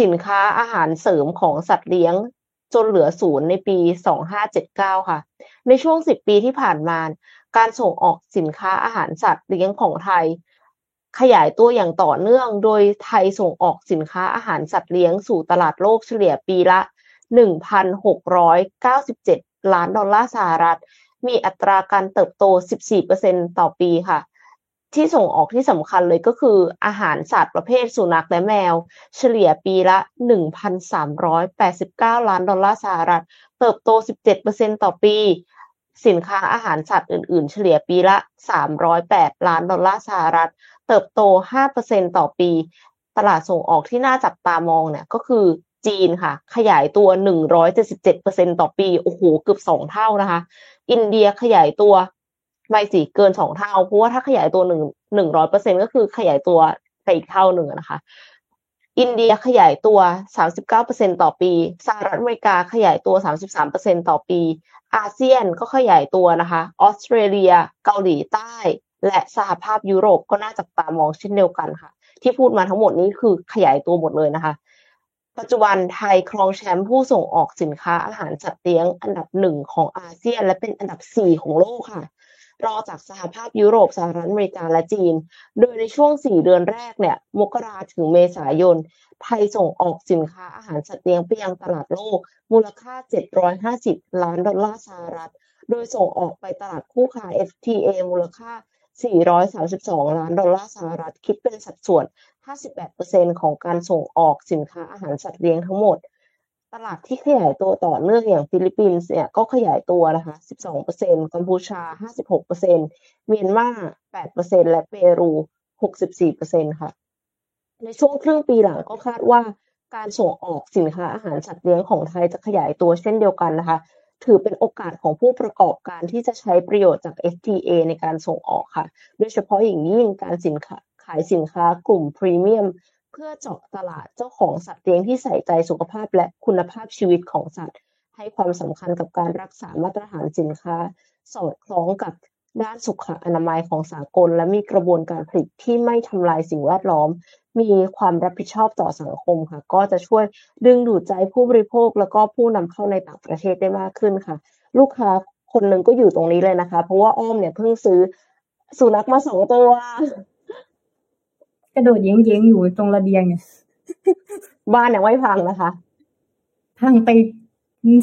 S2: สินค้าอาหารเสริมของสัตว์เลี้ยง จนเหลือศูนย์ในปี 2579 ค่ะ ในช่วง 10 ปีที่ผ่านมา การส่งออกสินค้าอาหารสัตว์เลี้ยงของไทย ขยายตัวอย่างต่อเนื่อง โดยไทยส่งออกสินค้าอาหารสัตว์เลี้ยงสู่ตลาดโลกเฉลี่ยปีละ 1,697 ล้านดอลลาร์สหรัฐ มีอัตราการเติบโต 14%ต่อปีค่ะ ที่ส่งออกที่สำคัญเลยก็คืออาหารสัตว์ประเภทสุนัขและแมว เฉลี่ยปีละ 1,389 ล้านดอลลาร์สหรัฐ เติบโต 17%ต่อปี สินค้าอาหารสัตว์อื่นๆ เฉลี่ยปีละ 308 ล้านดอลลาร์สหรัฐ เติบโต 5%ต่อปี ตลาดส่งออกที่น่าจับตามองเนี่ยก็คือจีนค่ะ ขยายตัว 177%ต่อปี โอ้โห เกือบสองเท่านะคะ อินเดียขยายตัว ไม่สิเกินสองเท่า เพราะว่าถ้าขยายตัวหนึ่งหนึ่งร้อยเปอร์เซ็นก็คือขยายตัวไปอีกเท่าหนึ่งนะคะ อินเดียขยายตัวสามสิบเก้าเปอร์เซ็นต่อปีสหรัฐอเมริกาขยายตัวสามสิบสามเปอร์เซ็นต่อปี อาเซียนก็ขยายตัวนะคะ ออสเตรเลีย เกาหลีใต้ และสหภาพยุโรปก็น่าจับตามองเช่นเดียวกันค่ะ ที่พูดมาทั้งหมดนี้คือขยายตัวหมดเลยนะคะปัจจุบันไทยครองแชมป์ผู้ส่งออกสินค้าอาหารสัตว์เลี้ยงอันดับหนึ่งของอาเซียน และเป็นอันดับสี่ของโลกค่ะ รอจากสหภาพยุโรปสหรัฐอเมริกาและจีน โดยในช่วง 4 เดือนแรกเนี่ย มกราถึงเมษายน ไทยส่งออกสินค้าอาหารสัตว์เลี้ยงไปยังตลาดโลก มูลค่า 750 ล้านดอลลาร์สหรัฐ โดยส่งออกไปตลาดคู่ค้า FTA มูลค่า 432 ล้านดอลลาร์สหรัฐ คิดเป็นสัดส่วน 58%ของการส่งออกสินค้าอาหารสัตว์เลี้ยงทั้งหมด ตลาดที่ขยายตัวต่อเนื่องอย่างฟิลิปปินส์เนี่ยก็ขยายตัวนะคะ 12%กัมพูชา 56%เมียนมา 8%และเปรู 64%ค่ะ ในช่วงครึ่งปีหลังก็คาดว่าการส่งออกสินค้าอาหารสัตว์เลี้ยงของไทยจะขยายตัวเช่นเดียวกันนะคะ ถือเป็นโอกาสของผู้ประกอบการที่จะใช้ประโยชน์จาก FTA ในการส่งออกค่ะ โดยเฉพาะอย่างยิ่งการสินค้าขายสินค้ากลุ่มพรีเมียม เพื่อเจาะตลาดเจ้าของสัตว์เลี้ยงที่ใส่ใจสุขภาพและคุณภาพชีวิตของสัตว์ ให้ความสำคัญกับการรักษามาตรฐานสินค้า สอดคล้องกับด้านสุขอนามัยของสากล และมีกระบวนการผลิตที่ไม่ทำลายสิ่งแวดล้อม มีความรับผิดชอบต่อสังคมค่ะ ก็จะช่วยดึงดูดใจผู้บริโภค แล้วก็ผู้นำเข้าในต่างประเทศได้มากขึ้นค่ะ ลูกค้าคนหนึ่งก็อยู่ตรงนี้เลยนะคะ เพราะว่าอ้อมเนี่ยเพิ่งซื้อสุนัขมาสองตัว
S3: กระโดดเย้งๆอยู่ตรงระเบียงเนี่ย
S2: บ้านเนี่ยไม่พังนะคะ
S3: พังไป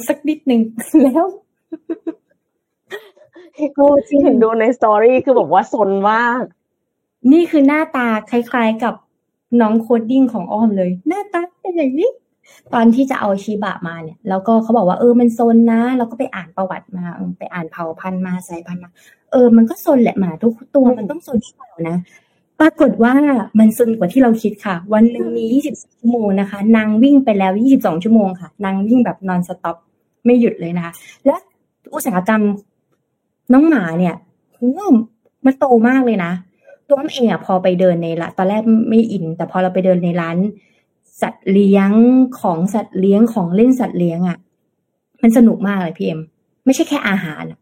S3: สักนิดหนึ่งแล้วโอ้จริง
S2: เห็นดูในสตอรี่คือแบบว่าซนมาก
S3: นี่คือหน้าตาคล้ายๆกับน้องโคดดิ้งของอ้อมเลย หน้าตาเป็นอย่างนี้ ตอนที่จะเอาชิบะมาเนี่ย แล้วก็เขาบอกว่าเออมันซนนะ แล้วก็ไปอ่านประวัติมาเออไปอ่านเผ่าพันธุ์มาสายพันธุ์มาเออมันก็ซนแหละหมาทุกตัวมันต้องซนที่เผ่านะ ปรากฏว่ามันซนกว่าที่เราคิดค่ะ วันหนึ่งมี24ชั่วโมงนะคะ นางวิ่งไปแล้ว 22 ชั่วโมงค่ะ นางวิ่งแบบ non-stop ไม่หยุดเลยนะคะ และอุตสาหกรรมน้องหมาเนี่ยโหมันโตมากเลยนะ ตัวอ้อมเองอะพอไปเดินในละตอนแรกไม่อิน แต่พอเราไปเดินในร้าน สัตว์เลี้ยงของสัตว์เลี้ยงของเล่นสัตว์เลี้ยงอะมันสนุกมากเลยพี่เอ็ม ไม่ใช่แค่อาหารอะ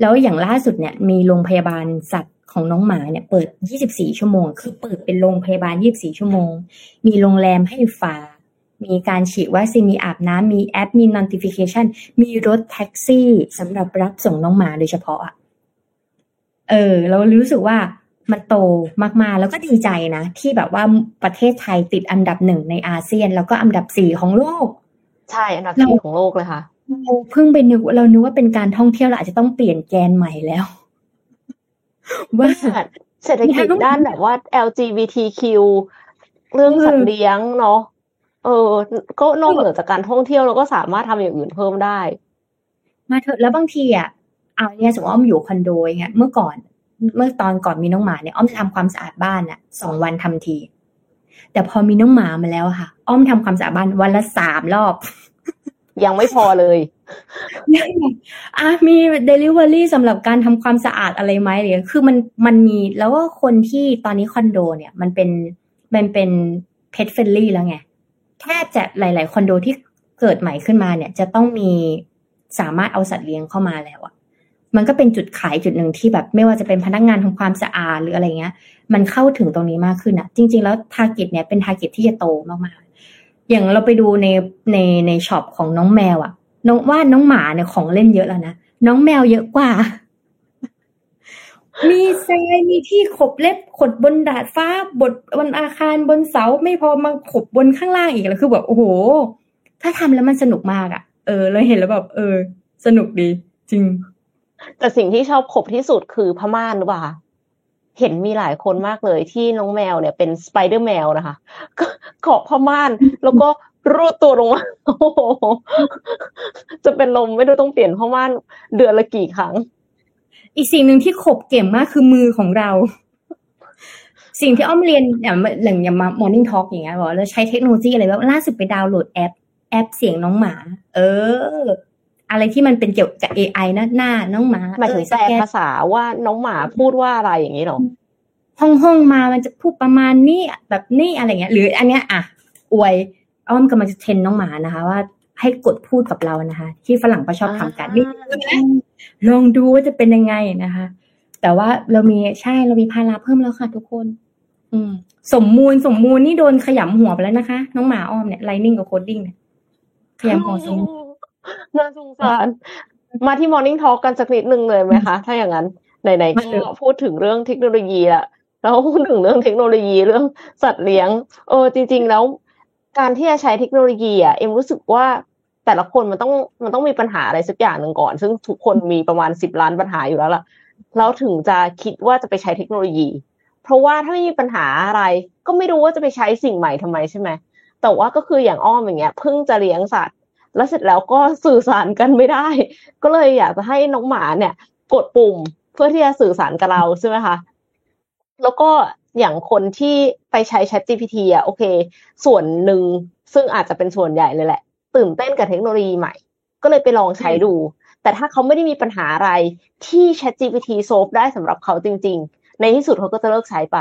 S3: แล้วอย่างล่าสุดเนี่ย มีโรงพยาบาลสัตว์ ของน้องหมาเนี่ยเปิด 24 ชั่วโมง คือเปิดเป็นโรงพยาบาล 24 ชั่วโมง มีโรงแรมให้ฝาก มีการฉีดวัคซีน มีอาบน้ำ มีแอป มี notification มีรถแท็กซี่สำหรับรับส่งน้องหมาโดยเฉพาะอะเออ เรารู้สึกว่ามันโตมากๆ แล้วก็ดีใจนะ ที่แบบว่าประเทศไทยติดอันดับหนึ่งในอาเซียน แล้วก็อันดับสี่ของโลก
S2: ใช่ อันดับ
S3: เรา
S2: สี่ของโลกเลยค่ะ
S3: เราเพิ่งไปนึกเรานึกว่าเป็นการท่องเที่ยวเราอาจจะต้องเปลี่ยนแกนใหม่แล้ว ว่า
S2: เศรษฐกิจด้านแบบว่า LGBTQ เรื่องสัตว์เลี้ยงเนาะเออ ก็นอกเหนือจากการท่องเที่ยวเราก็สามารถทำอย่างอื่นเพิ่มได้
S3: มาเถอะแล้วบางทีอะเอาเนี่ยสมมติว่าอ้อมอยู่คอนโดอย่างเงี้ยเมื่อก่อน เมื่อตอนก่อนมีน้องหมาเนี่ยอ้อมจะทำความสะอาดบ้านอะสองวันทำที แต่พอมีน้องหมามาแล้วอะค่ะ อ้อมทำความสะอาดบ้านวันละสามรอบ
S2: ยังไม่พอเลย
S3: อะมีเดลิเวอรี่สำหรับการทำความสะอาดอะไรไหมอะไรเงี้ยคือมันมันมีแล้วก็คนที่ตอนนี้คอนโด เนี่ย มันเป็นมันเป็นเพ t เฟ n ลี่แล้วไงแทบจะหลาย ๆ คอนโดที่เกิดใหม่ขึ้นมาเนี่ย จะต้องมีสามารถเอาสัตว์เลี้ยงเข้ามาแล้วอะมันก็เป็นจุดขายจุดหนึ่งที่แบบ ไม่ว่าจะเป็นพนักงานทำความสะอาดหรืออะไรเงี้ย มันเข้าถึงตรงนี้มากขึ้นอะจริง ๆ แล้ว target เนี่ยเป็น target ที่จะโตมากๆ อย่างเราไปดูในในใน shop ของน้องแมวอะน้องว่าน้องหมาเนี่ยของเล่นเยอะแล้วนะน้องแมวเยอะกว่า มีทรายมีที่ขบเล็บขดบนดาดฟ้าบนบนอาคารบนเสาไม่พอมาขบบนข้างล่างอีกแล้วคือแบบโอ้โห ถ้าทำแล้วมันสนุกมากอะ่ะเออเราเห็นแล้วแบบเออ สนุกดี จริง
S2: แต่สิ่งที่ชอบขบที่สุดคือพม่านหรือเปล่าคะ เห็นมีหลายคนมากเลยที่น้องแมวเนี่ยเป็นสไปเดอร์แมวนะคะก็เกาะพม่านแล้วก็รูดตัวลงมาโอ้โหจะเป็นลมไม่รู้ต้องเปลี่ยนพม่านเดือนละกี่ครั้ง
S3: อีกสิ่งหนึ่งที่ขบเก่งมากคือมือของเรา สิ่งที่อ้อมเรียนอย่างอย่างอย่างมา Morning Talk อย่างเงี้ยบอกเราใช้เทคโนโลยีอะไรแล้วล่าสุดไปดาวน์โหลดแอป แอปเสียงน้องหมา เออ อะไรที่มันเป็นเกี่ยวกับ AI นะหน้าน้องหมา
S2: หมายถึง
S3: เออ
S2: แปล
S3: สกน
S2: ภาษาว่าน้องหมาพูดว่าอะไรอย่างนี้เหรอ
S3: ห้องห้องมามันจะพูดประมาณนี้แบบนี้อะไรเงี้ย หรืออันเนี้ยอะอวยอ้อมกำลังจะเทรนน้องหมานะคะ ว่าให้กดพูดกับเรานะคะ ที่ฝรั่งเขาชอบทำกัน
S2: อ่า
S3: นี่ลองดูว่าจะเป็นยังไงนะคะ แต่ว่าเรามีใช่เรามีภาระเพิ่มแล้วค่ะทุกคน อืม สมมูลสมมูลนี่โดนขยำหัวไปแล้วนะคะ น้องหมาอ้อมเนี่ย Learning กับ Coding เนี่ยขยำหัวสมมูล
S2: น่าสงสาร มาที่ Morning Talk กันสักนิดนึงเลยไหมคะ ถ้าอย่างนั้นไหนๆ
S3: มาเลย
S2: ก็พูดถึงเรื่องเทคโนโลยีละแล้วพูดถึงเรื่องเทคโนโลยีเรื่องสัตว์เลี้ยงเออจริง ๆ แล้ว การที่จะใช้เทคโนโลยีอะเอ็มรู้สึกว่าแต่ละคนมันต้องมันต้องมีปัญหาอะไรสักอย่างหนึ่งก่อน ซึ่งทุกคนมีประมาณสิบล้านปัญหาอยู่แล้วล่ะแล้วถึงจะคิดว่าจะไปใช้เทคโนโลยี เพราะว่าถ้าไม่มีปัญหาอะไร ก็ไม่รู้ว่าจะไปใช้สิ่งใหม่ทำไมใช่ไหมแต่ว่าก็คืออย่างอ้อมอย่างเงี้ยเพิ่งจะเลี้ยงสัตว์ แล้วเสร็จแล้วก็สื่อสารกันไม่ได้ ก็เลยอยากจะให้น้องหมาเนี่ย กดปุ่มเพื่อที่จะสื่อสารกับเราใช่ไหมคะแล้วก็อย่างคนที่ไปใช้ Chat GPT อะโอเค ส่วนหนึ่งซึ่งอาจจะเป็นส่วนใหญ่เลยแหละ ตื่นเต้นกับเทคโนโลยีใหม่ ก็เลยไปลองใช้ดู แต่ถ้าเขาไม่ได้มีปัญหาอะไรที่ Chat GPT โซฟได้สำหรับเขาจริง ๆ ในที่สุดเขาก็จะเลิกใช้ไป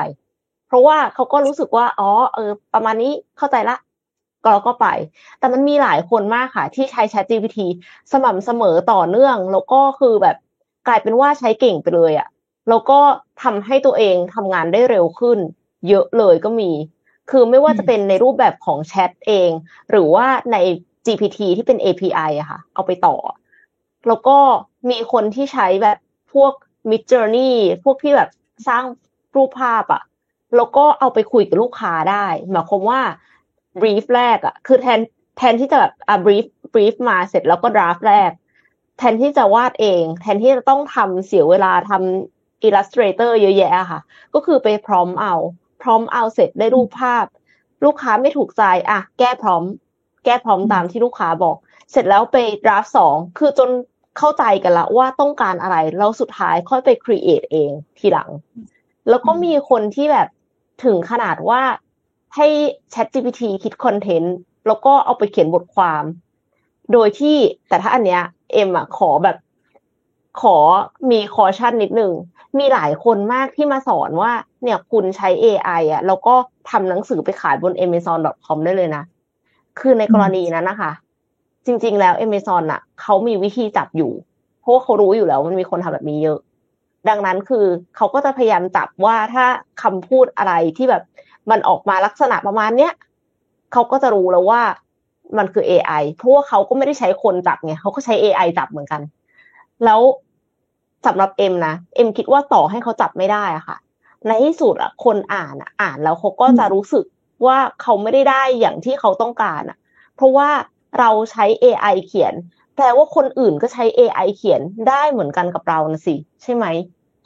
S2: เพราะว่าเขาก็รู้สึกว่า อ๋อเออ ประมาณนี้เข้าใจละ เราก็ไป แต่มันมีหลายคนมากค่ะ ที่ใช้ Chat GPT สม่ำเสมอต่อเนื่อง แล้วก็คือแบบกลายเป็นว่าใช้เก่งไปเลยอะแล้วก็ทำให้ตัวเองทำงานได้เร็วขึ้น เยอะเลยก็มี คือไม่ว่าจะเป็นในรูปแบบของแชทเอง หรือว่าใน GPT ที่เป็น API อะค่ะ เอาไปต่อ แล้วก็มีคนที่ใช้แบบพวก Mid Journey พวกที่แบบสร้างรูปภาพอะแล้วก็เอาไปคุยกับลูกค้าได้ หมายความว่า brief แรกอะคือแทนแทนที่จะแบบอะ brief brief มาเสร็จแล้วก็ draft แรก แทนที่จะวาดเอง แทนที่จะต้องทำเสียเวลาทำ Illustrator เยอะแยะค่ะ ก็คือไปพร้อมเอา พร้อมเอาเสร็จได้รูปภาพ ลูกค้าไม่ถูกใจอะแก้พร้อม แก้พร้อมตามที่ลูกค้าบอก เสร็จแล้วไป draft สองคือจนเข้าใจกันละว่าต้องการอะไรแล้วสุดท้ายค่อยไป create เองทีหลัง แล้วก็มีคนที่แบบถึงขนาดว่า ให้ Chat GPT คิดคอนเทนต์แล้วก็เอาไปเขียนบทความ โดยที่แต่ถ้าอันเนี้ย เอ็มอะขอแบบ ขอมีคอชั่นนิดนึง มีหลายคนมากที่มาสอนว่า เนี่ยคุณใช้ AI อะ แล้วก็ทำหนังสือไปขายบน amazon.com ได้เลยนะ คือในกรณีนั้นนะคะ จริง ๆ แล้ว Amazon อะเขามีวิธีจับอยู่ เพราะว่าเขารู้อยู่แล้วมันมีคนทำแบบนี้เยอะ ดังนั้นคือเขาก็จะพยายามจับว่าถ้าคำพูดอะไรที่แบบ มันออกมาลักษณะประมาณเนี้ยเขาก็จะรู้แล้วว่ามันคือ AI เพราะว่าเขาก็ไม่ได้ใช้คนจับไงเขาก็ใช้ AI จับเหมือนกัน แล้วสำหรับเอ็มนะเอ็มคิดว่าต่อให้เขาจับไม่ได้อะค่ะ ในที่สุดอะคนอ่านอะอ่านแล้วเขาก็จะรู้สึกว่าเขาไม่ได้ได้อย่างที่เขาต้องการอะเพราะว่าเราใช้ AI เขียนแปลว่าคนอื่นก็ใช้ AI เขียนได้เหมือนกันกับเรานะสิ ใช่ไหม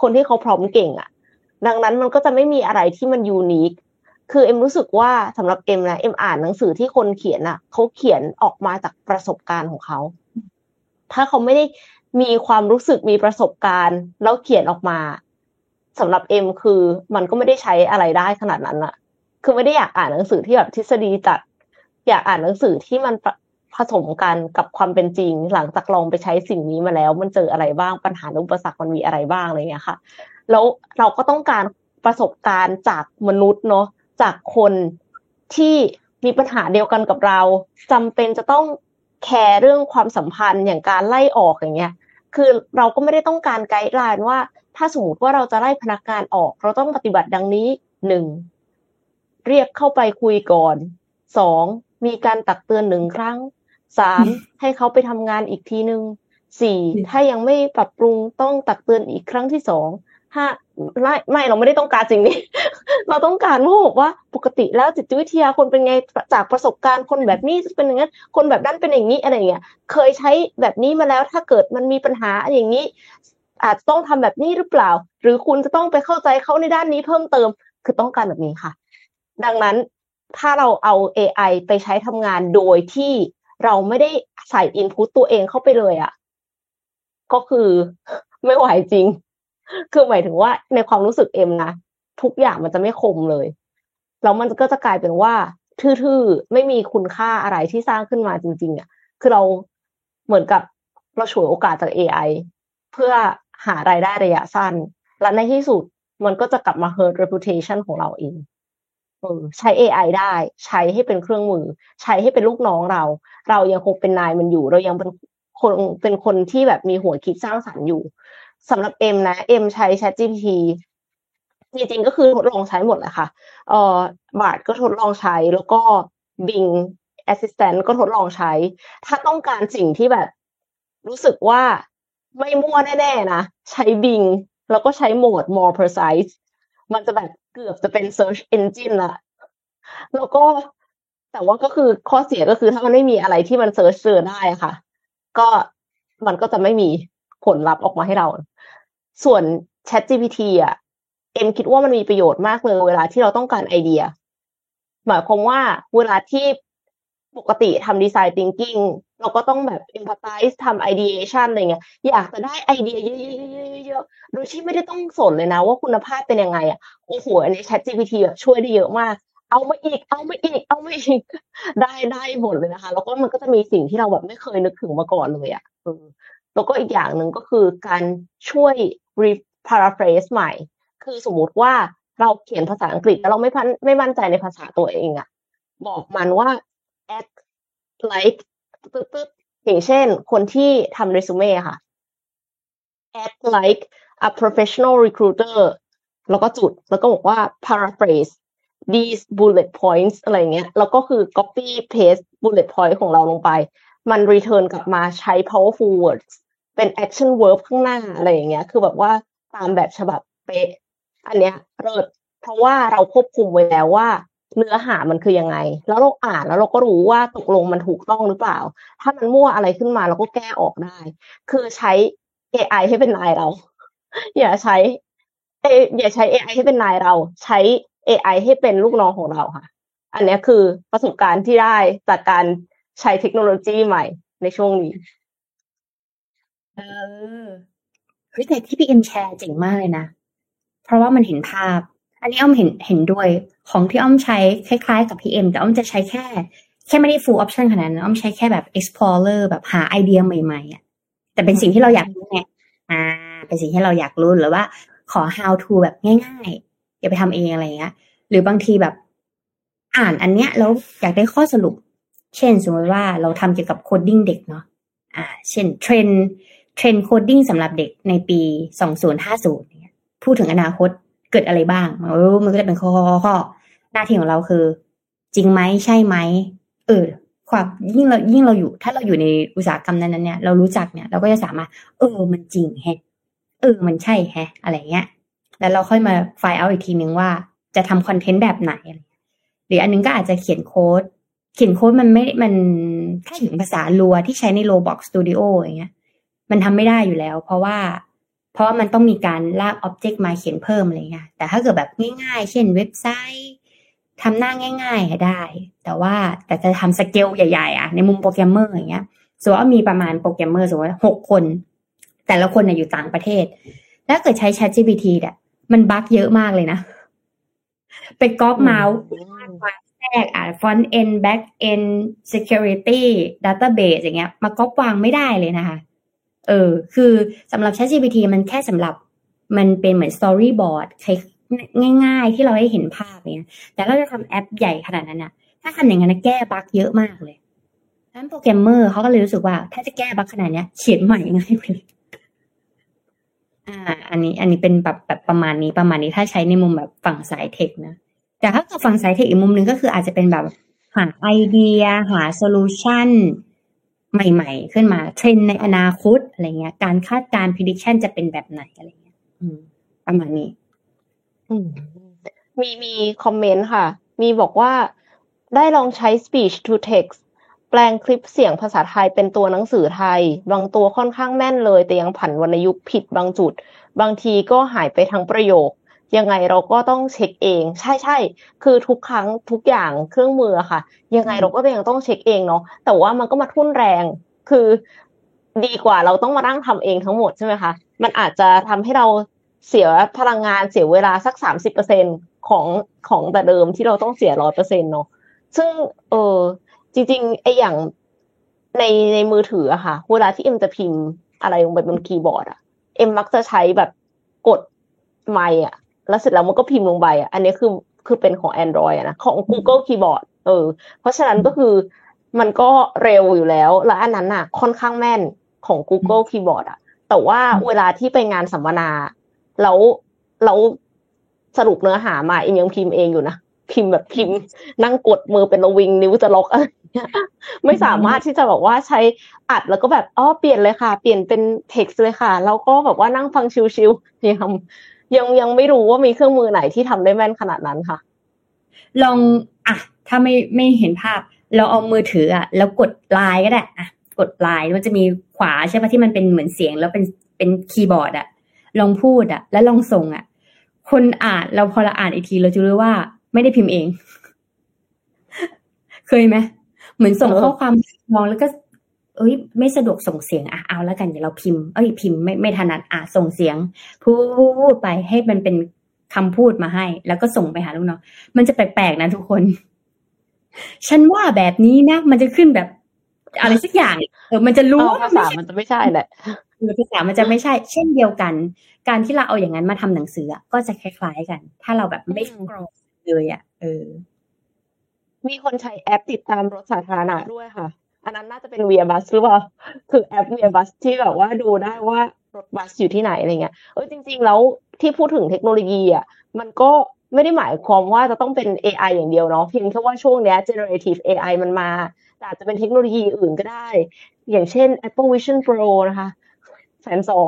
S2: คนที่เขาพร้อมเก่งอะดังนั้นมันก็จะไม่มีอะไรที่มันยูนิค คือเอ็มรู้สึกว่าสำหรับเอ็มนะเอ็มอ่านหนังสือที่คนเขียนอะเขาเขียนออกมาจากประสบการณ์ของเขา ถ้าเขาไม่ได้มีความรู้สึกมีประสบการณ์ แล้วเขียนออกมาสำหรับเอ็มคือมันก็ไม่ได้ใช้อะไรได้ขนาดนั้นอะคือไม่ได้อยากอ่านหนังสือที่แบบทฤษฎีจัด อยากอ่านหนังสือที่มันผสมกันกับความเป็นจริง หลังจากลองไปใช้สิ่งนี้มาแล้ว มันเจออะไรบ้างปัญหาอุปสรรคมันมีอะไรบ้างอะไรเงี้ยค่ะ แล้วเราก็ต้องการประสบการณ์จากมนุษย์เนาะ จากคนที่มีปัญหาเดียวกันกับเราจำเป็นจะต้องแคร์เรื่องความสัมพันธ์อย่างการไล่ออกอย่างเงี้ย คือเราก็ไม่ได้ต้องการไกด์ไลน์ว่า ถ้าสมมติว่าเราจะไล่พนักงานออก เราต้องปฏิบัติดังนี้หนึ่งเรียกเข้าไปคุยก่อนสองมีการตักเตือนหนึ่งครั้งสามให้เขาไปทำงานอีกทีหนึ่งสี่ถ้ายังไม่ปรับปรุงต้องตักเตือนอีกครั้งที่สอง ห้าไม่ไม่เราไม่ได้ต้องการสิ่งนี้ เราต้องการว่าบอกว่าปกติแล้วจิตวิทยาคนเป็นไงจากประสบการณ์คนแบบนี้เป็นอย่างนั้นคนแบบนั้นเป็นอย่างนี้อะไรเงี้ยเคยใช้แบบนี้มาแล้วถ้าเกิดมันมีปัญหาอย่างนี้ อาจจะต้องทำแบบนี้หรือเปล่า หรือคุณจะต้องไปเข้าใจเขาในด้านนี้เพิ่มเติมคือต้องการแบบนี้ค่ะ ดังนั้นถ้าเราเอา AI ไปใช้ทำงานโดยที่เราไม่ได้ใส่อินพุตตัวเองเข้าไปเลยอะ่ะ ก็คือไม่ไหวจริง คือหมายถึงว่าในความรู้สึกเอ็มนะทุกอย่างมันจะไม่คมเลยแล้วมันก็จะกลายเป็นว่า ทื่อๆไม่มีคุณค่าอะไรที่สร้างขึ้นมาจริง ๆอะคือเราเหมือนกับเราฉวยโอกาสจาก AI เพื่อหารายได้ระยะสั้น และในที่สุดมันก็จะกลับมา hurt reputation ของเราเองเออใช้ AI ได้ ใช้ให้เป็นเครื่องมือ ใช้ให้เป็นลูกน้องเรา เรายังคงเป็นนายมันอยู่ เรายังเป็นคนเป็นคนที่แบบมีหัวคิดสร้างสรรค์อยู่ สำหรับเอ็มนะเอ็มใช้ ChatGPT จริงๆก็คือทดลองใช้หมดแหละค่ะเอ่อ Bard ก็ทดลองใช้แล้วก็ Bing Assistant ก็ทดลองใช้ ถ้าต้องการสิ่งที่แบบ รู้สึกว่าไม่มั่วแน่ๆนะ ใช้ Bing แล้วก็ใช้โหมด more precise มันจะแบบเกือบจะเป็น search engine ละแล้วก็แต่ว่าก็คือข้อเสียก็คือถ้ามันไม่มีอะไรที่มัน search เจอได้ค่ะ ก็มันก็จะไม่มี ผลลัพธ์ออกมาให้เรา ส่วน Chat GPT อะ เอ็มคิดว่ามันมีประโยชน์มากเลย เวลาที่เราต้องการไอเดีย หมายความว่าเวลาที่ปกติทำดีไซน์ thinking เราก็ต้องแบบ empathize ทำ ideation อะไรเงี้ย อยากจะได้ไอเดียเยอะๆๆๆโดยที่ไม่ได้ต้องสนเลยนะว่าคุณภาพเป็นยังไงอะ โอ้โห อันนี้ ChatGPT แบบช่วยได้เยอะมาก เอามาอีก เอามาอีก เอามาอีก ได้ได้หมดเลยนะคะ แล้วก็มันก็จะมีสิ่งที่เราแบบไม่เคยนึกถึงมาก่อนเลยอะ แล้วก็อีกอย่างหนึ่งก็คือการช่วย paraphrase ใหม่ คือสมมติว่าเราเขียนภาษาอังกฤษแล้วเราไม่พันไม่มั่นใจในภาษาตัวเองอะบอกมันว่า act like ตึ๊ดตึ๊ดอย่างเช่น คนที่ทำเรซูเม่ค่ะ act like a professional recruiter แล้วก็จุด แล้วก็บอกว่า paraphrase these bullet points อะไรเงี้ย แล้วก็คือ copy paste bullet point ของเราลงไป มัน return กลับมาใช้ powerful words เป็น action verb ข้างหน้าอะไรอย่างเงี้ย คือแบบว่าตามแบบฉบับเป๊ะ อันเนี้ยเลิศเพราะว่าเราควบคุมไว้แล้วว่า เนื้อหามันคือยังไง แล้วเราอ่านแล้วเราก็รู้ว่าตกลงมันถูกต้องหรือเปล่า ถ้ามันมั่วอะไรขึ้นมาเราก็แก้ออกได้ คือใช้ AI ให้เป็นนายเรา อย่าใช้เออย่าใช้ AI ให้เป็นนายเรา ใช้ AI ให้เป็นลูกน้องของเราค่ะ อันเนี้ยคือประสบการณ์ที่ได้จากการใช้เทคโนโลยีใหม่ในช่วงนี้
S3: เออเฮ้ยแต่ที่พี่เอ็มแชร์เจ๋งมากเลยนะ เพราะว่ามันเห็นภาพ อันนี้อ้อมเห็นเห็นด้วยของที่อ้อมใช้คล้ายๆ กับพี่เอ็มแต่อ้อมจะใช้แค่ แค่ไม่ได้ full option ขนาดนั้นอ้อมใช้แค่แบบ explorer แบบหาไอเดียใหม่ๆอะแต่เป็นสิ่งที่เราอยากรู้ไงอ่า เป็นสิ่งที่เราอยากรู้หรือว่าขอ how to แบบง่ายๆอย่าไปทำเองอะไรเงี้ย หรือบางทีแบบ อ่านอันเนี้ยแล้วอยากได้ข้อสรุป เช่นสมมติว่าเราทำเกี่ยวกับ coding เด็กเนาะอ่า เช่น trend trend coding สำหรับเด็กในปี 2050เนี่ยพูดถึงอนาคตเกิดอะไรบ้างเออมันก็จะเป็นข้อข้อหน้าที่ของเราคือ จริงไหมใช่ไหมเออความยิ่งเรายิ่งเราอยู่ ถ้าเราอยู่ในอุตสาหกรรมนั้นๆเนี่ยเรารู้จักเนี่ยเราก็จะสามารถ เออ มันจริงแฮะ เออ มันใช่แฮะ อะไรเงี้ยแล้วเราค่อยมาไฟล์เอาอีกทีนึงว่าจะทำคอนเทนต์แบบไหน หรืออันนึงก็อาจจะเขียนโค้ด เขียนโค้ดมันไม่ มันถ้าถึงภาษาลัวที่ใช้ใน Roblox Studio อย่างเงี้ย มันทำไม่ได้อยู่แล้ว เพราะว่า เพราะว่ามันต้องมีการลากอ็อบเจกต์มาเขียนเพิ่มอะไรเงี้ยแต่ถ้าเกิดแบบง่าย ๆ เช่นเว็บไซต์ทำหน้าง่ายๆได้ แต่ว่าแต่จะทำสเกลใหญ่ๆอะในมุมโปรแกรมเมอร์อย่างเงี้ยสมมติว่ามีประมาณโปรแกรมเมอร์สมมติว่าหกคน แต่ละคนเนี่ยอยู่ต่างประเทศถ้าเกิดใช้ Chat GPT เนี่ยมัน bug เยอะมากเลยนะ ไปก๊อปเมาส์มาแทรกอะ front end back end security database อย่างเงี้ย มาก๊อปวางไม่ได้เลยนะคะ เออ คือสำหรับ Chat GPT มันแค่สำหรับมันเป็นเหมือน storyboard ใช้ง่าย ๆ ที่เราได้เห็นภาพเนี่ยแต่เราจะทำแอปใหญ่ขนาดนั้นน่ะถ้าทำอย่างนั้นแก้ bug เยอะมากเลยดังนั้นโปรแกรมเมอร์เขาก็เลยรู้สึกว่า ถ้าจะแก้ bug ขนาดเนี้ยเขียนใหม่ง่ายไปเลยอ่า อันนี้ อันนี้เป็นแบบแบบประมาณนี้ประมาณนี้ถ้าใช้ในมุมแบบฝั่งสาย tech นะ แต่ถ้าเกิดฝั่งสาย tech อีกมุมหนึ่งก็คืออาจจะเป็นแบบหาไอเดีย หา solution ใหม่ ๆ ขึ้นมา เทรนในอนาคตอะไรเงี้ย การคาดการณ์ prediction จะเป็นแบบไหนอะไรเงี้ยประมาณนี้
S2: มมีมีคอมเมนต์ค่ะ มีบอกว่าได้ลองใช้ speech to text แปลงคลิปเสียงภาษาไทยเป็นตัวหนังสือไทย บางตัวค่อนข้างแม่นเลย แต่ยังผันวรรณยุกต์ผิดบางจุด บางทีก็หายไปทั้งประโยค ยังไงเราก็ต้องเช็คเอง ใช่ใช่คือทุกครั้งทุกอย่างเครื่องมืออะค่ะ ยังไงเราก็ยังต้องเช็คเองเนาะแต่ว่ามันก็มาทุ่นแรง คือ ดีกว่าเราต้องมานั่งทำเองทั้งหมดใช่ไหมคะมันอาจจะทำให้เราเสียพลังงานเสียเวลาสักสามสิบเปอร์เซ็นของของแต่เดิมที่เราต้องเสียร้อยเปอร์เซ็นเนาะซึ่งเออจริงๆไออย่างในในมือถืออะค่ะ เวลาที่เอ็มจะพิมพ์อะไรลงไปบนคีย์บอร์ดอะเอ็มมักจะใช้แบบกดไมค์อะ แล้วเสร็จแล้วมันก็พิมพ์ลงไปอะอันนี้คือคือเป็นของ Android อะนะของ Google Keyboard เออ เพราะฉะนั้นก็คือมันก็เร็วอยู่แล้ว และอันนั้นอะค่อนข้างแม่นของ Google Keyboard อะ แต่ว่าเวลาที่ไปงานสัมมนาแล้วแล้วสรุปเนื้อหามาเอ็มยังพิมพ์เองอยู่นะพิมพ์แบบพิมพ์ นั่งกดมือเป็นระวิงนิ้วจะล็อกอะไรเงี้ยไม่สามารถที่จะบอกว่าใช้อัดแล้วก็แบบอ๋อเปลี่ยนเลยค่ะ เปลี่ยนเป็นเท็กซ์เลยค่ะ แล้วก็แบบว่านั่งฟังชิวๆยัง ยังยังไม่รู้ว่ามีเครื่องมือไหนที่ทำได้แม่นขนาดนั้นค่ะ
S3: ลองอะถ้าไม่ไม่เห็นภาพ เราเอามือถืออะแล้วกดไลน์ก็ได้อะกดไลน์มันจะมีขวาใช่ปะที่มันเป็นเหมือนเสียง แล้วเป็นเป็นคีย์บอร์ดอะลองพูดอะ แล้วลองส่งอะ คนอ่านเราพอเราอ่านอีกทีเราจะรู้ว่าไม่ได้พิมพ์เอง เคยไหมเหมือนส่งข้อความมองแล้วก็ เอ้ย ไม่สะดวกส่งเสียงอะเอาแล้วกันเดี๋ยวเราพิมพ์เอ้ยพิมพ์ไม่ไม่ถนัดอะส่งเสียงพูดไปให้มันเป็นคำพูดมาให้ แล้วก็ส่งไปหาลูกน้องมันจะแปลกๆนะทุกคน ฉันว่าแบบนี้นะมันจะขึ้นแบบ อะไรสักอย่างเออมันจะรู้ว่า
S2: ภาษามันจะไม่ใช่แหละ
S3: หรือภาษามันจะไม่ใช่ เช่นเดียวกัน การที่เราเอาอย่างนั้นมาทำหนังสือก็จะคล้ายๆกัน ถ้าเราแบบไม่กรองเลยอะเออ
S2: มีคนใช้แอปติดตามรถสาธารณะด้วยค่ะ อันนั้นน่าจะเป็นเวียบัสหรือเปล่าคือแอป ViaBus ที่แบบว่าดูได้ว่ารถบัสอยู่ที่ไหนอะไรเงี้ยเออจริง ๆ แล้วที่พูดถึงเทคโนโลยีอะมันก็ไม่ได้หมายความว่าจะต้องเป็น AI อย่างเดียวเนาะเพียงแค่ว่าช่วงเนี้ย generative AI มันมาแต่อาจจะเป็นเทคโนโลยีอื่นก็ได้ อย่างเช่น Apple Vision Pro นะคะแสนสอง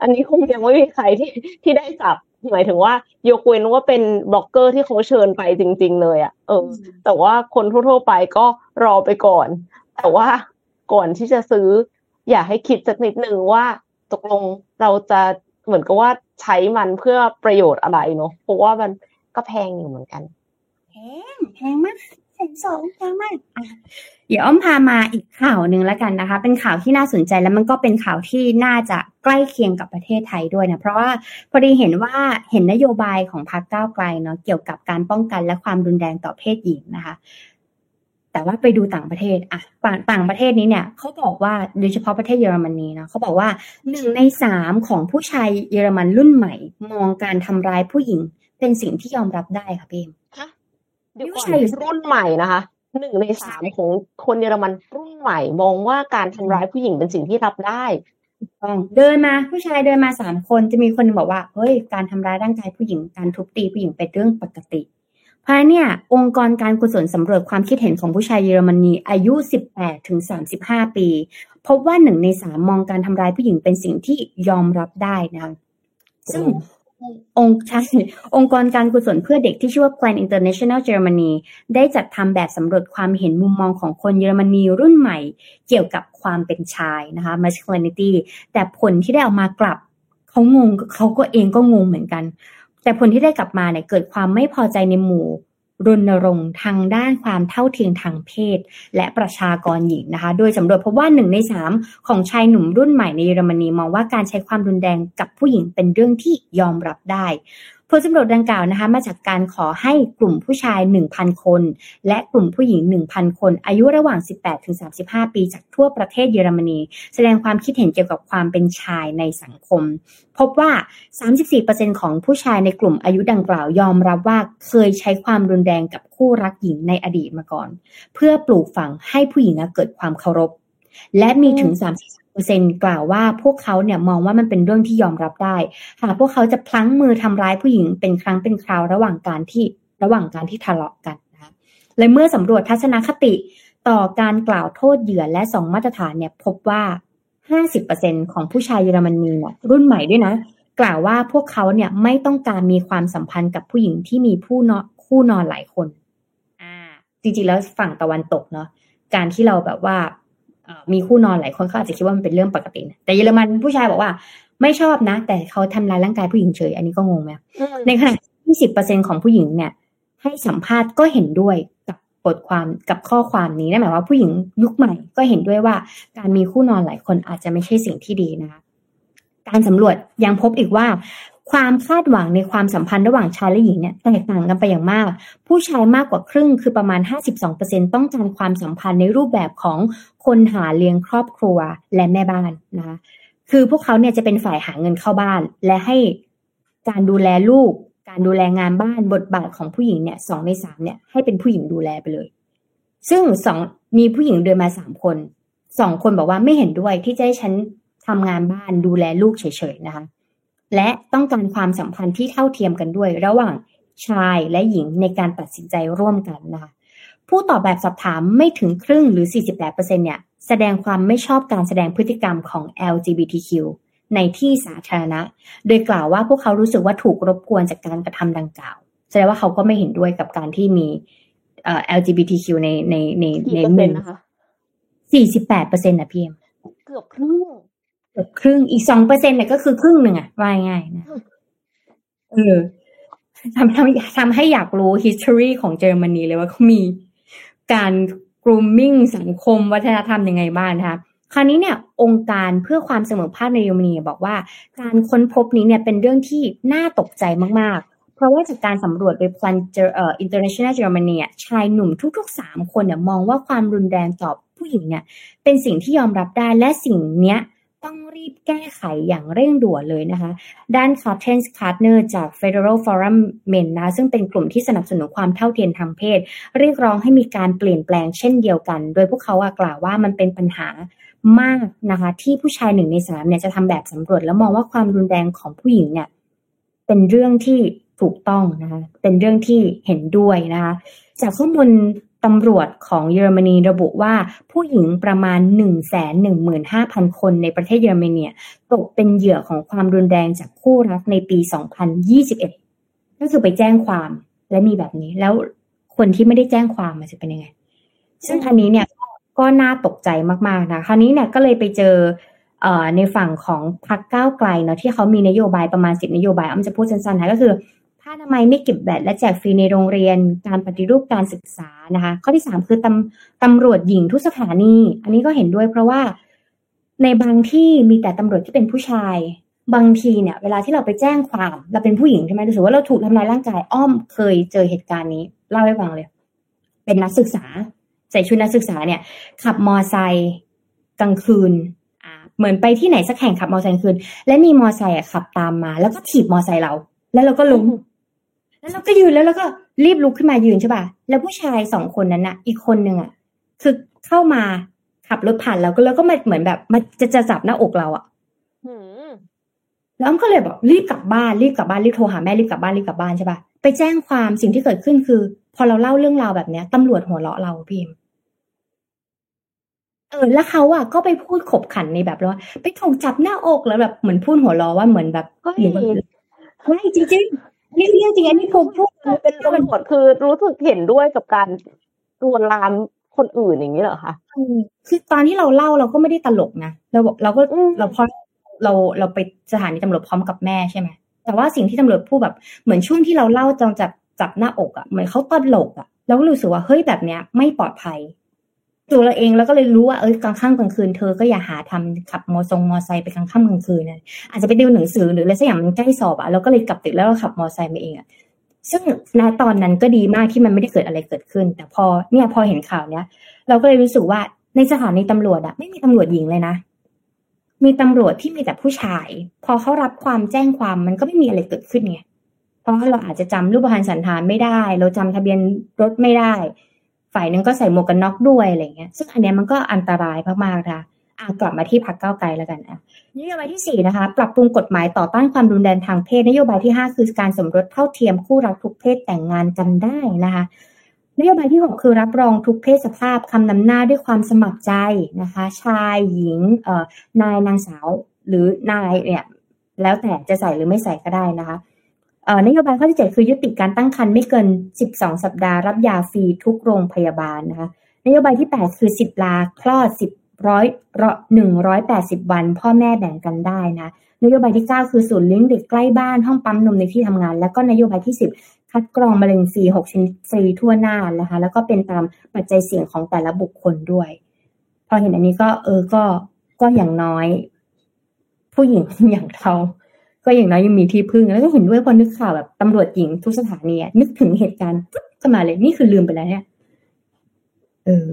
S2: อันนี้คงยังไม่มีใครที่ที่ได้จับหมายถึงว่ายกเว้นว่าเป็นบล็อกเกอร์ที่เขาเชิญไปจริง ๆ เลยอะ่ะเออ แต่ว่าคนทั่วๆไปก็รอไปก่อน แต่ว่าก่อนที่จะซื้อ อยากให้คิดสักนิดนึงว่าตกลงเราจะเหมือนกับว่าใช้มันเพื่อประโยชน์อะไรเนาะเพราะว่ามันก็แพงอยู่เหมือนกัน
S3: แพงแพงมากแสนสองแพงมากอะเดี๋ยวอ้อมพามาอีกข่าวหนึ่งแล้วกันนะคะ เป็นข่าวที่น่าสนใจแล้วมันก็เป็นข่าวที่น่าจะใกล้เคียงกับประเทศไทยด้วยนะเพราะว่าพอดีเห็นว่าเห็นนโยบายของพรรคก้าวไกลเนาะเกี่ยวกับการป้องกันและความรุนแรงต่อเพศหญิงนะคะ แต่ว่าไปดูต่างประเทศอะต่างประเทศนี้เนี่ยเขาบอกว่าโดยเฉพาะประเทศเยอรมนีเนาะเขาบอกว่าหนึ่งในสามของผู้ชายเยอรมันรุ่นใหม่ มองการทำร้ายผู้หญิง เป็นสิ่งที่ยอมรับได้ค่ะพี่เอ็ม
S2: ฮะเดี๋ยวก่อนรุ่นใหม่นะคะหนึ่งในสามของคนเยอรมันรุ่นใหม่ มองว่าการทำร้ายผู้หญิงเป็นสิ่งที่รับได้
S3: ต้องเดินมาผู้ชายเดินมาสามคนจะมีคนบอกว่าเฮ้ยการทำร้ายร่างกายผู้หญิงการทุบตีผู้หญิงเป็นเรื่องปกติเพ ราะเนี่ยองค์กรการกุศลสำรวจความคิดเห็นของผู้ชายเยอรมนีอายุ 18ถึง35 ปี พบว่าหนึ่งในสามมองการทำร้ายผู้หญิงเป็นสิ่งที่ยอมรับได้นะซึ่งองค์ใช่องค์กรการกุศลเพื่อเด็กที่ชื่อว่า Plan International Germany ได้จัดทำแบบสำรวจความเห็นมุมมองของคนเยอรมนีรุ่นใหม่ เกี่ยวกับความเป็นชายนะคะ masculinity แต่ผลที่ได้ออกมากลับเขางงเขาก็เองก็งงเหมือนกัน แต่ผลที่ได้กลับมาเนี่ยเกิดความไม่พอใจในหมู่รณรงค์ทางด้านความเท่าเทียมทางเพศ และประชากรหญิงนะคะ โดยสำรวจพบว่าหนึ่งในสามของชายหนุ่มรุ่นใหม่ในเยอรมนีมองว่าการใช้ความรุนแรงกับผู้หญิงเป็นเรื่องที่ยอมรับได้ ผลสำรวจดังกล่าวนะคะมาจากการขอให้กลุ่มผู้ชาย 1,000 คน และกลุ่มผู้หญิง 1,000 คน อายุระหว่าง 18-35 ปีจากทั่วประเทศเยอรมนี แสดงความคิดเห็นเกี่ยวกับความเป็นชายในสังคม พบว่า 34%ของผู้ชายในกลุ่มอายุดังกล่าวยอมรับว่าเคยใช้ความรุนแรงกับคู่รักหญิงในอดีตมาก่อน เพื่อปลูกฝังให้ผู้หญิงเกิดความเคารพและมีถึง30 เปอร์เซ็นกล่าวว่าพวกเขาเนี่ยมองว่ามันเป็นเรื่องที่ยอมรับได้ หากพวกเขาจะพลั้งมือทำร้ายผู้หญิงเป็นครั้งเป็นคราวระหว่างการที่ระหว่างการที่ทะเลาะกันนะและเมื่อสำรวจทัศนคติต่อการกล่าวโทษเหยื่อและสองมาตรฐานเนี่ยพบว่า 50%ของผู้ชายเยอรมนีเนี่ยรุ่นใหม่ด้วยนะ กล่าวว่าพวกเขาเนี่ยไม่ต้องการมีความสัมพันธ์กับผู้หญิงที่มีผู้นอนคู่นอนหลายคน อ่า จริงๆแล้วฝั่งตะวันตกเนาะการที่เราแบบว่า มีคู่นอนหลายคนเขาอาจจะคิดว่ามันเป็นเรื่องปกตินะแต่เยอรมันผู้ชายบอกว่า ไม่ชอบนะ แต่เขาทำลายร่างกายผู้หญิงเฉย อันนี้ก็งงไหมในขณะที่สิบเปอร์เซ็นของผู้หญิงเนี่ย ให้สัมภาษณ์ก็เห็นด้วยกับบทความกับข้อความนี้นั่นหมายว่าผู้หญิงยุคใหม่ก็เห็นด้วยว่า การมีคู่นอนหลายคนอาจจะไม่ใช่สิ่งที่ดีนะคะการสำรวจยังพบอีกว่า ความคาดหวังในความสัมพันธ์ระหว่างชายและหญิงเนี่ยแตกต่างกันไปอย่างมาก ผู้ชายมากกว่าครึ่งคือประมาณ 52%ต้องการความสัมพันธ์ในรูปแบบของคนหาเลี้ยงครอบครัวและแม่บ้านนะคะคือพวกเขาเนี่ยจะเป็นฝ่ายหาเงินเข้าบ้าน และให้การดูแลลูก การดูแลงานบ้านบทบาทของผู้หญิงเนี่ยสองในสามเนี่ยให้เป็นผู้หญิงดูแลไปเลย ซึ่งสองมีผู้หญิงเดินมาสามคนสองคนบอกว่าไม่เห็นด้วยที่จะให้ฉันทำงานบ้านดูแลลูกเฉยๆนะคะ และต้องการความสัมพันธ์ที่เท่าเทียมกันด้วย ระหว่างชายและหญิงในการตัดสินใจร่วมกันนะคะผู้ตอบแบบสอบถามไม่ถึงครึ่งหรือ 48%เนี่ยแสดงความไม่ชอบการแสดงพฤติกรรมของ LGBTQ ในที่สาธารณะ โดยกล่าวว่าพวกเขารู้สึกว่าถูกรบกวนจากการกระทำดังกล่าว แสดงว่าเขาก็ไม่เห็นด้วยกับการที่มี LGBTQ ในในในใน
S2: มือนะคะ
S3: 48เปอร์เซ็นต์นะพี่เอ็ม
S2: เกือบครึ่ง
S3: เกือบครึ่งอีกสองเปอร์เซ็นเนี่ยก็คือครึ่งหนึ่งอะว่าง่ายนะเออทำทำทำให้อยากรู้ history ของเยอรมนีเลยว่าเขามีการ grooming สังคมวัฒนธรรมยังไงบ้างนะคะคราวนี้เนี่ยองค์การเพื่อความเสมอภาคในเยอรมนีบอกว่า การค้นพบนี้เนี่ยเป็นเรื่องที่น่าตกใจมาก ๆ เพราะว่าจากการสำรวจโดย Plan เอ่อ International Germany ชายหนุ่มทุกๆสามคนเนี่ยมองว่าความรุนแรงต่อผู้หญิงเนี่ยเป็นสิ่งที่ยอมรับได้และสิ่งเนี้ย ต้องรีบแก้ไขอย่างเร่งด่วนเลยนะคะ ด้าน Karsten Kassner จาก Federal Forum Men นะซึ่งเป็นกลุ่มที่สนับสนุนความเท่าเทียมทางเพศ เรียกร้องให้มีการเปลี่ยนแปลงเช่นเดียวกัน โดยพวกเขากล่าวว่ามันเป็นปัญหามากนะคะ ที่ผู้ชายหนึ่งในสามเนี่ยจะทำแบบสำรวจแล้วมองว่าความรุนแรงของผู้หญิงเนี่ยเป็นเรื่องที่ถูกต้องนะคะ เป็นเรื่องที่เห็นด้วยนะคะ จากข้อมูล ตำรวจของเยอรมนีระบุว่าผู้หญิงประมาณ 1 1 5 0 0 0 คนในประเทศเยอรมนีตกเป็นเหยื่อของความรุนแรงจากคู่รักในปี 2021 ก็คือไปแจ้งความและมีแบบนี้ แล้วคนที่ไม่ได้แจ้งความมันจะเป็นยังไง ซึ่งอันนี้เนี่ยก็น่าตกใจมากๆนะคราวนี้เนี่ยก็เลยไปเจอในฝั่งของพรรคก้าวไกลเนาะที่เขามีนโยบายประมาณสิบนโยบายอ้อมจะพูดสั้นๆนะก็คือ ถ้าทำไมไม่เก็บแบตและแจกฟรีในโรงเรียน การปฏิรูปการศึกษานะคะ ข้อที่สามคือตำตำรวจหญิงทุกสถานี อันนี้ก็เห็นด้วยเพราะว่าในบางที่มีแต่ตำรวจที่เป็นผู้ชาย บางทีเนี่ย เวลาที่เราไปแจ้งความเราเป็นผู้หญิงใช่ไหมรู้สึกว่าเราถูกทำลายร่างกายอ้อมเคยเจอเหตุการณ์นี้เล่าให้ฟังเลย เป็นนักศึกษา ใส่ชุดนักศึกษาเนี่ย ขับมอไซค์กลางคืนอ่าเหมือนไปที่ไหนสักแห่งขับมอไซค์คืน และมีมอไซค์ขับตามมา แล้วก็ถีบมอไซค์เรา แล้วเราก็ล้ม แล้วเราก็ยืนแล้วเราก็รีบลุกขึ้นมายืนใช่ป่ะแล้วผู้ชายสองคนนั้นน่ะ อีกคนหนึ่งอะคือเข้ามาขับรถผ่านเราก็แล้วก็มาเหมือนแบบมาจะจะจับหน้าอกเราอะแล้วอ้อมก็เลยบอกรีบกลับบ้านรีบกลับบ้านรีบโทรหาแม่รีบกลับบ้านรีบกลับบ้านใช่ป่ะไปแจ้งความสิ่งที่เกิดขึ้นคือ พอเราเล่าเรื่องราวแบบเนี้ยตำรวจหัวเราะเราพิมเออแล้วเขาอะก็ไปพูดขบขันในแบบว่าไปถูกจับหน้าอกแล้วแบบเหมือนพูดหัวเราะว่าเหมือนแบบ
S2: เฮ้ย
S3: เฮ้ยจริงๆ นี่เรื่องจริงอันนี้ผมพูด
S2: เป็นตำรวจคือรู้สึกเห็นด้วยกับการลวนลามคนอื่นอย่างนี้เหรอคะ
S3: คือตอนที่เราเล่าเราก็ไม่ได้ตลกนะเราบอกเราก็เราพอเราเราไปสถานีตำรวจพร้อมกับแม่ใช่ไหมแต่ว่าสิ่งที่ตำรวจพูดแบบเหมือนช่วงที่เราเล่าจงจับจับหน้าอกอะ่ะเหมือนเขาตลกอะ่ะเราก็รู้สึกว่าเฮ้ยแบบเนี้ย ไม่ปลอดภัย ตัวเราเองแล้วก็เลยรู้ว่าเออกลางค่ำกลางคืนเธอก็อย่าหาทำขับมอทรงมอไซค์ไปกลางค่ำกลางคืนนะอาจจะไปดูหนังสือหรืออะไรสักอย่างมันใกล้สอบอะเราก็เลยกลับตึกแล้วเราขับมอไซค์มาเองอะซึ่งณตอนนั้นก็ดีมากที่มันไม่ได้เกิดอะไรเกิดขึ้น แต่พอเนี่ยพอเห็นข่าวเนี้ยเราก็เลยรู้สึกว่าในสถานีตำรวจอะไม่มีตำรวจหญิงเลยนะ มีตำรวจที่มีแต่ผู้ชาย พอเขารับความแจ้งความมันก็ไม่มีอะไรเกิดขึ้นไงเพราะเราอาจจะจำรูปพรรณสันฐานไม่ได้ เราจำทะเบียนรถไม่ได้ ฝ่ายนึงก็ใส่หมวกกันน็อกด้วยอะไรเงี้ย ซึ่งอันเนี้ยมันก็อันตรายมากๆนะอะกลับมาที่พักเก้าไกลแล้วกันอะนโยบายที่สี่นะคะ ปรับปรุงกฎหมายต่อต้านความรุนแรงทางเพศ นโยบายที่ห้าคือการสมรสเท่าเทียมคู่รักทุกเพศแต่งงานกันได้นะคะนโยบายที่ 6 คือรับรองทุกเพศสภาพคำนำหน้าด้วยความสมัครใจนะคะ ชายหญิงเอ่อนายนางสาวหรือนายเนี่ยแล้วแต่จะใส่หรือไม่ใส่ก็ได้นะคะ นโยบายข้อที่ 7 คือยุติการตั้งครรภ์ไม่เกิน 12 สัปดาห์รับยาฟรีทุกโรงพยาบาลนะคะนโยบายที่ 8 คือ 10 ลาคลอด 10ร้อยหนึ่งร้อยแปดสิบวัน พ่อแม่แบ่งกันได้นะนโยบายที่ 9 คือศูนย์เลี้ยงเด็กใกล้บ้านห้องปั๊มนมในที่ทำงาน แล้วก็นโยบายที่ 10 คัดกรองมะเร็งฟรีหกชนิดฟรีทั่วหน้านะคะ แล้วก็เป็นตามปัจจัยเสี่ยงของแต่ละบุคคลด้วย พอเห็นอันนี้ก็เออก็ก็อย่างน้อย ผู้หญิงอย่างเรา ก็อย่างน้อยยังมีที่พึ่งแล้วก็เห็นด้วยพอนึกข่าวแบบตำรวจหญิงทุกสถานีนึกถึงเหตุการณ์ปุ๊บขึ้นมาเลย นี่คือลืมไปแล้วเนี่ยเออ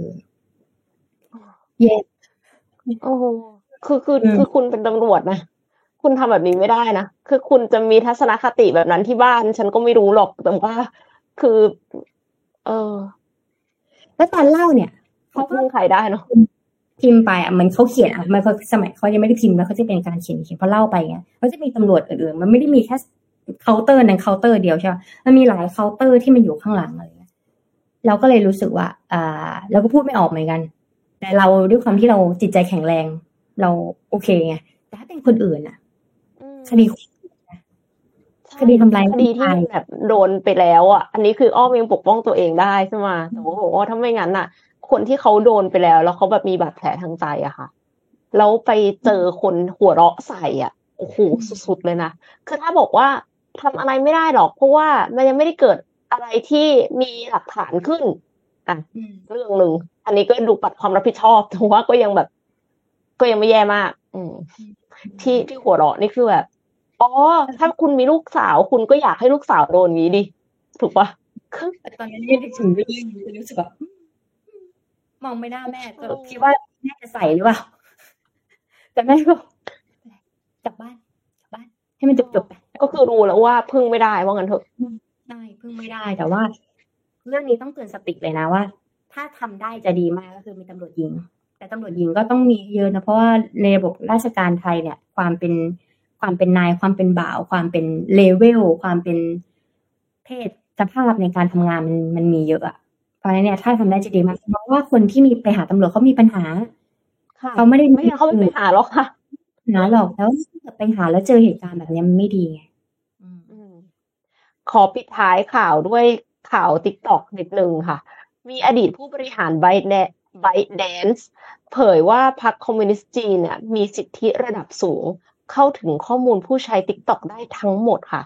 S3: เย่
S2: โอ้คือคือคือคุณเป็นตำรวจนะคุณทำแบบนี้ไม่ได้นะคือคุณจะมีทัศนคติแบบนั้นที่บ้าน ฉันก็ไม่รู้หรอกแต่ว่า คือ เออ
S3: แล้วตอนเล่าเนี่ย
S2: เขาเพิ่งขายได้เนาะ
S3: พิมพ์ไปอะมันเขาเขียนอะมันเขาสมัยเขายังไม่ได้พิมพ์แล้วเขาจะเป็นการเขียนเขียนพอเล่าไปเงี้ยเขาจะมีตำรวจอื่นๆมันไม่ได้มีแค่เคาน์เตอร์นั้นเคาน์เตอร์เดียวใช่ไหมมันมีหลายเคาน์เตอร์ที่มันอยู่ข้างหลังอะไรเงี้ยเราก็เลยรู้สึกว่าอ่าเราก็พูดไม่ออกเหมือนกัน แต่เราด้วยความที่เราจิตใจแข็งแรง เราโอเคไงแต่ถ้าเป็นคนอื่นอะคดีคดีทำลาย
S2: คดีที่แบบโดนไปแล้วอะ อันนี้คืออ้อมยังปกป้องตัวเองได้ใช่ไหมแต่ว่าบอกว่าถ้าไม่งั้นอะ คนที่เขาโดนไปแล้ว แล้วเขาแบบมีบาดแผลทางใจอะค่ะแล้วไปเจอคนหัวเราะใส่อะโอ้โหสุดๆเลยนะคือถ้าบอกว่าทำอะไรไม่ได้หรอก เพราะว่ามันยังไม่ได้เกิดอะไรที่มีหลักฐานขึ้นอะเรื่องหนึ่งอันนี้ก็ดูปัดความรับผิดชอบแต่ว่าก็ยังแบบ ก็ยังไม่แย่มาก อืม ที่ที่หัวเราะนี่คือแบบอ๋อถ้าคุณมีลูกสาว คุณก็อยากให้ลูกสาวโดนนี้ดิถูกปะ
S3: ตอนนี้นี่ถึงเรื่องนี้จะรู้สึกแบบ มองไม่น่าแม่คิดว่าแม่จะใส่หรือเปล่า แต่แม่ก็กลับบ้านกลับบ้าน ให้มันจบจบไป
S2: ก็คือรู้แล้วว่าพึ่งไม่ได้ว่างั้นเถอะ
S3: ได้พึ่งไม่ได้แต่ว่า เรื่องนี้ต้องเตือนสติเลยนะว่า ถ้าทำได้จะดีมากก็คือมีตำรวจยิง แต่ตำรวจยิงก็ต้องมีเยอะนะเพราะว่าในระบบราชการไทยเนี่ย ความเป็นความเป็นนายความเป็นบ่าว ความเป็นเลเวลความเป็นเพศสภาพในการทำงานมันมันมีเยอะอะเพ ราะฉะนั้นเนี่ยถ้าทำได้จะดีมากเพราะว่าคนที่มีไปหาตำรวจเขามีปัญหา
S2: เขาไม่ได้ไม่เขาไม่ไปหาหรอกค่ะ
S3: นะหรอกแล้วไปหาแล้วเจอเหตุการณ์แบบนี้มันไม่ดีไง
S2: ขอปิดท้ายข่าวด้วยข่าว TikTok นิดนึงค่ะ มีอดีตผู้บริหารไบแด ByteDance เผยว่าพรรคคอมมิวนิสต์จีนเนี่ยมีสิทธิระดับสูง เข้าถึงข้อมูลผู้ใช้ TikTok ได้ทั้งหมดค่ะ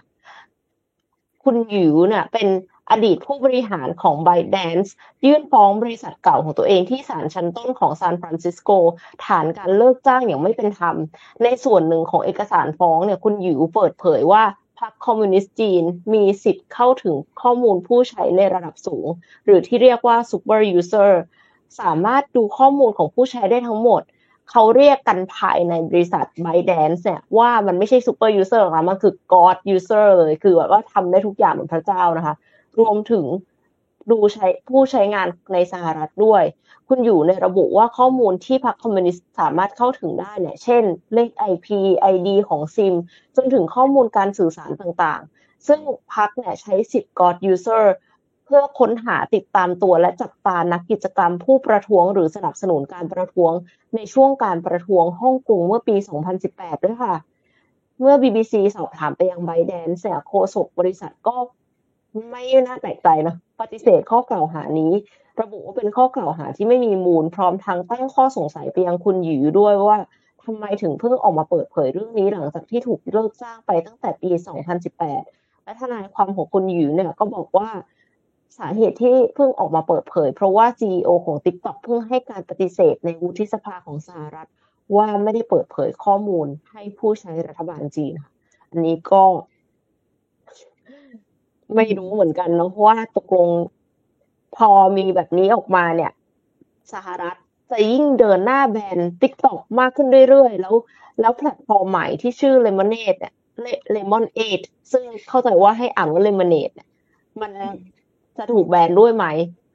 S2: คุณหยูเนี่ยเป็น อดีตผู้บริหารของ b บ d a n c e ยื่นฟ้องบริษัทเก่าของตัวเองที่ศาลชั้นต้นของซานฟรานซิสโก ฐานการเลิกจ้างอย่างไม่เป็นธรรม ในส่วนหนึ่งของเอกสารฟ้องเนี่ยคุณหยูเปิดเผยว่าพรรคคอมมิวนิสต์จีนมีสิทธิ์เข้าถึงข้อมูลผู้ใช้ในระดับสูง หรือที่เรียกว่า super user สามารถดูข้อมูลของผู้ใช้ได้ทั้งหมด เขาเรียกกันภายในบริษัท ByteDance เนี่ยว่ามันไม่ใช่ super user นะมันคือ god user เลย คือแบบว่าทำได้ทุกอย่างเหมือนพระเจ้านะคะ รวมถึงดูใช้ผู้ใช้งานในสหรัฐด้วย คุณอยู่ในระบุว่าข้อมูลที่พรรคคอมมิวนิสต์สามารถเข้าถึงได้เนี่ย เช่น เลข IP ID ของซิม จนถึงข้อมูลการสื่อสารต่างๆ ซึ่งพรรคเนี่ยใช้สิทธิ์ God User เพื่อค้นหาติดตามตัวและจับตานักกิจกรรมผู้ประท้วง หรือสนับสนุนการประท้วง ในช่วงการประท้วงฮ่องกงเมื่อปี 2018 ด้วยค่ะ เมื่อ BBC สอบถามไปยังไบแดนเสียโคศกบริษัทก็ ไม่น่าแปลกใจนะปฏิเสธข้อกล่าวหานี้ ระบุว่าเป็นข้อกล่าวหาที่ไม่มีมูล พร้อมทั้งตั้งข้อสงสัยไปยังคุณหยูด้วยว่าทำไมถึงเพิ่งออกมาเปิดเผยเรื่องนี้หลังจากที่ถูกเลิกจ้างไปตั้งแต่ปี 2018 และทนายความของคุณหยูเนี่ยก็บอกว่าสาเหตุที่เพิ่งออกมาเปิดเผย เพราะว่า CEO ของ TikTok เพิ่งให้การปฏิเสธในวุฒิสภาของสหรัฐ ว่าไม่ได้เปิดเผยข้อมูลให้ผู้ใช้รัฐบาลจีนอันนี้ก็ ไม่รู้เหมือนกันเนาะเพราะว่าตกลงพอมีแบบนี้ออกมาเนี่ย สหรัฐจะยิ่งเดินหน้าแบน TikTok มากขึ้นเรื่อยๆ แล้ว แล้วแพลตฟอร์มใหม่ที่ชื่อ Lemonade เนี่ย Lemon eight ซึ่งเข้าใจว่าให้อ่านว่า Lemonade มันจะถูกแบนด้วยไหม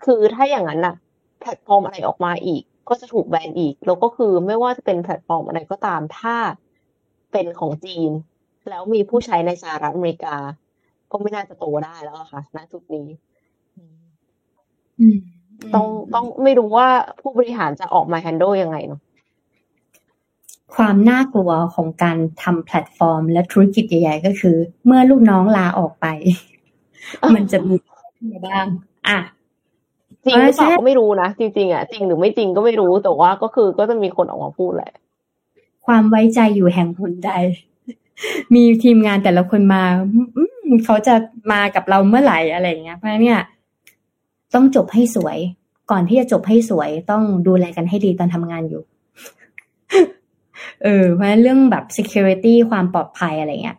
S2: คือถ้าอย่างนั้นน่ะแพลตฟอร์มอะไรออกมาอีก ก็จะถูกแบนอีก แล้วก็คือไม่ว่าจะเป็นแพลตฟอร์มอะไรก็ตามถ้าเป็นของจีน แล้วมีผู้ใช้ในสหรัฐอเมริกา ก็ไม่น่าจะโตได้แล้วค่ะณจุดนี้ต้องต้องไม่รู้ว่าผู้บริหารจะออกมา handle ยังไงเนาะ
S3: ความน่ากลัวของการทำแพลตฟอร์ม และธุรกิจใหญ่ ๆ ก็คือ เมื่อลูกน้องลาออกไป มันจะมีอะไรบ้าง อะ
S2: จริงหรือเปล่าก็ไม่รู้นะจริงๆอะจริงหรือไม่จริงก็ไม่รู้แต่ว่าก็คือก็จะมีคนออกมาพูดแหละ
S3: ความไว้ใจอยู่แห่งหนใด มีทีมงานแต่ละคนมา เขาจะมากับเราเมื่อไหร่อะไรอย่างเงี้ยเพราะเนี่ย ต้องจบให้สวย ก่อนที่จะจบให้สวย ต้องดูแลกันให้ดีตอนทำงานอยู่ เออ เพราะฉะนั้นเรื่องแบบ security ความปลอดภัยอะไรเงี้ย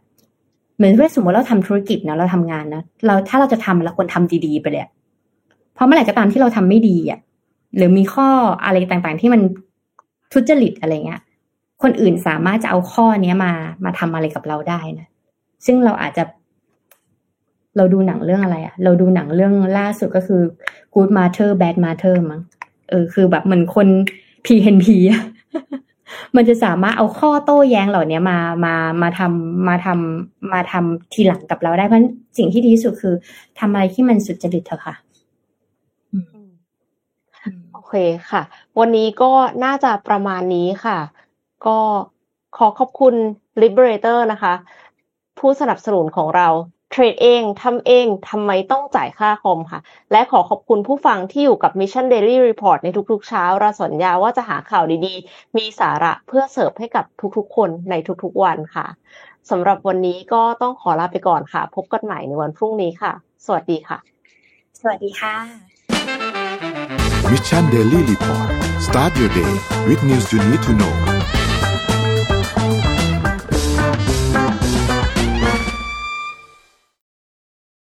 S3: เหมือนว่าสมมติเราทำธุรกิจนะเราทำงานนะเราถ้าเราจะทำเราควรทำดีๆไปเลยเพราะเมื่อไหร่ก็ตามที่เราทำไม่ดีอะหรือมีข้ออะไรต่างๆ ที่มันทุจริตอะไรเงี้ย คนอื่นสามารถจะเอาข้อเนี้ยมามาทำอะไรกับเราได้นะซึ่งเราอาจจะ เราดูหนังเรื่องอะไรอะเราดูหนังเรื่องล่าสุดก็คือ Good Matter Bad Matter มั้งเออคือแบบเหมือนคน PNP มันจะสามารถเอาข้อโต้แย้งเหล่านี้มามามาทำมาทำมาทำทีหลังกับเราได้เพราะสิ่งที่ดีที่สุดคือทำอะไรที่มันสุดจริตเถอะค่ะ
S2: โอเคค่ะ วันนี้ก็น่าจะประมาณนี้ค่ะ ก็ขอขอบคุณ Liberator นะคะ ผู้สนับสนุนของเรา เทรดเองทำเองทำไมต้องจ่ายค่าคอมค่ะ และขอขอบคุณผู้ฟังที่อยู่กับ Mission Daily Report ในทุกๆเช้าเราสัญญาว่าจะหาข่าวดีๆ มีสาระเพื่อเสิร์ฟให้กับทุกๆ คนในทุกๆวันค่ะสำหรับวันนี้ก็ต้องขอลาไปก่อนค่ะ พบกันใหม่ในวันพรุ่งนี้ค่ะ สวัสดีค่ะ
S3: สวัสดีค่ะ
S1: Mission Daily Report start your day with news you need to know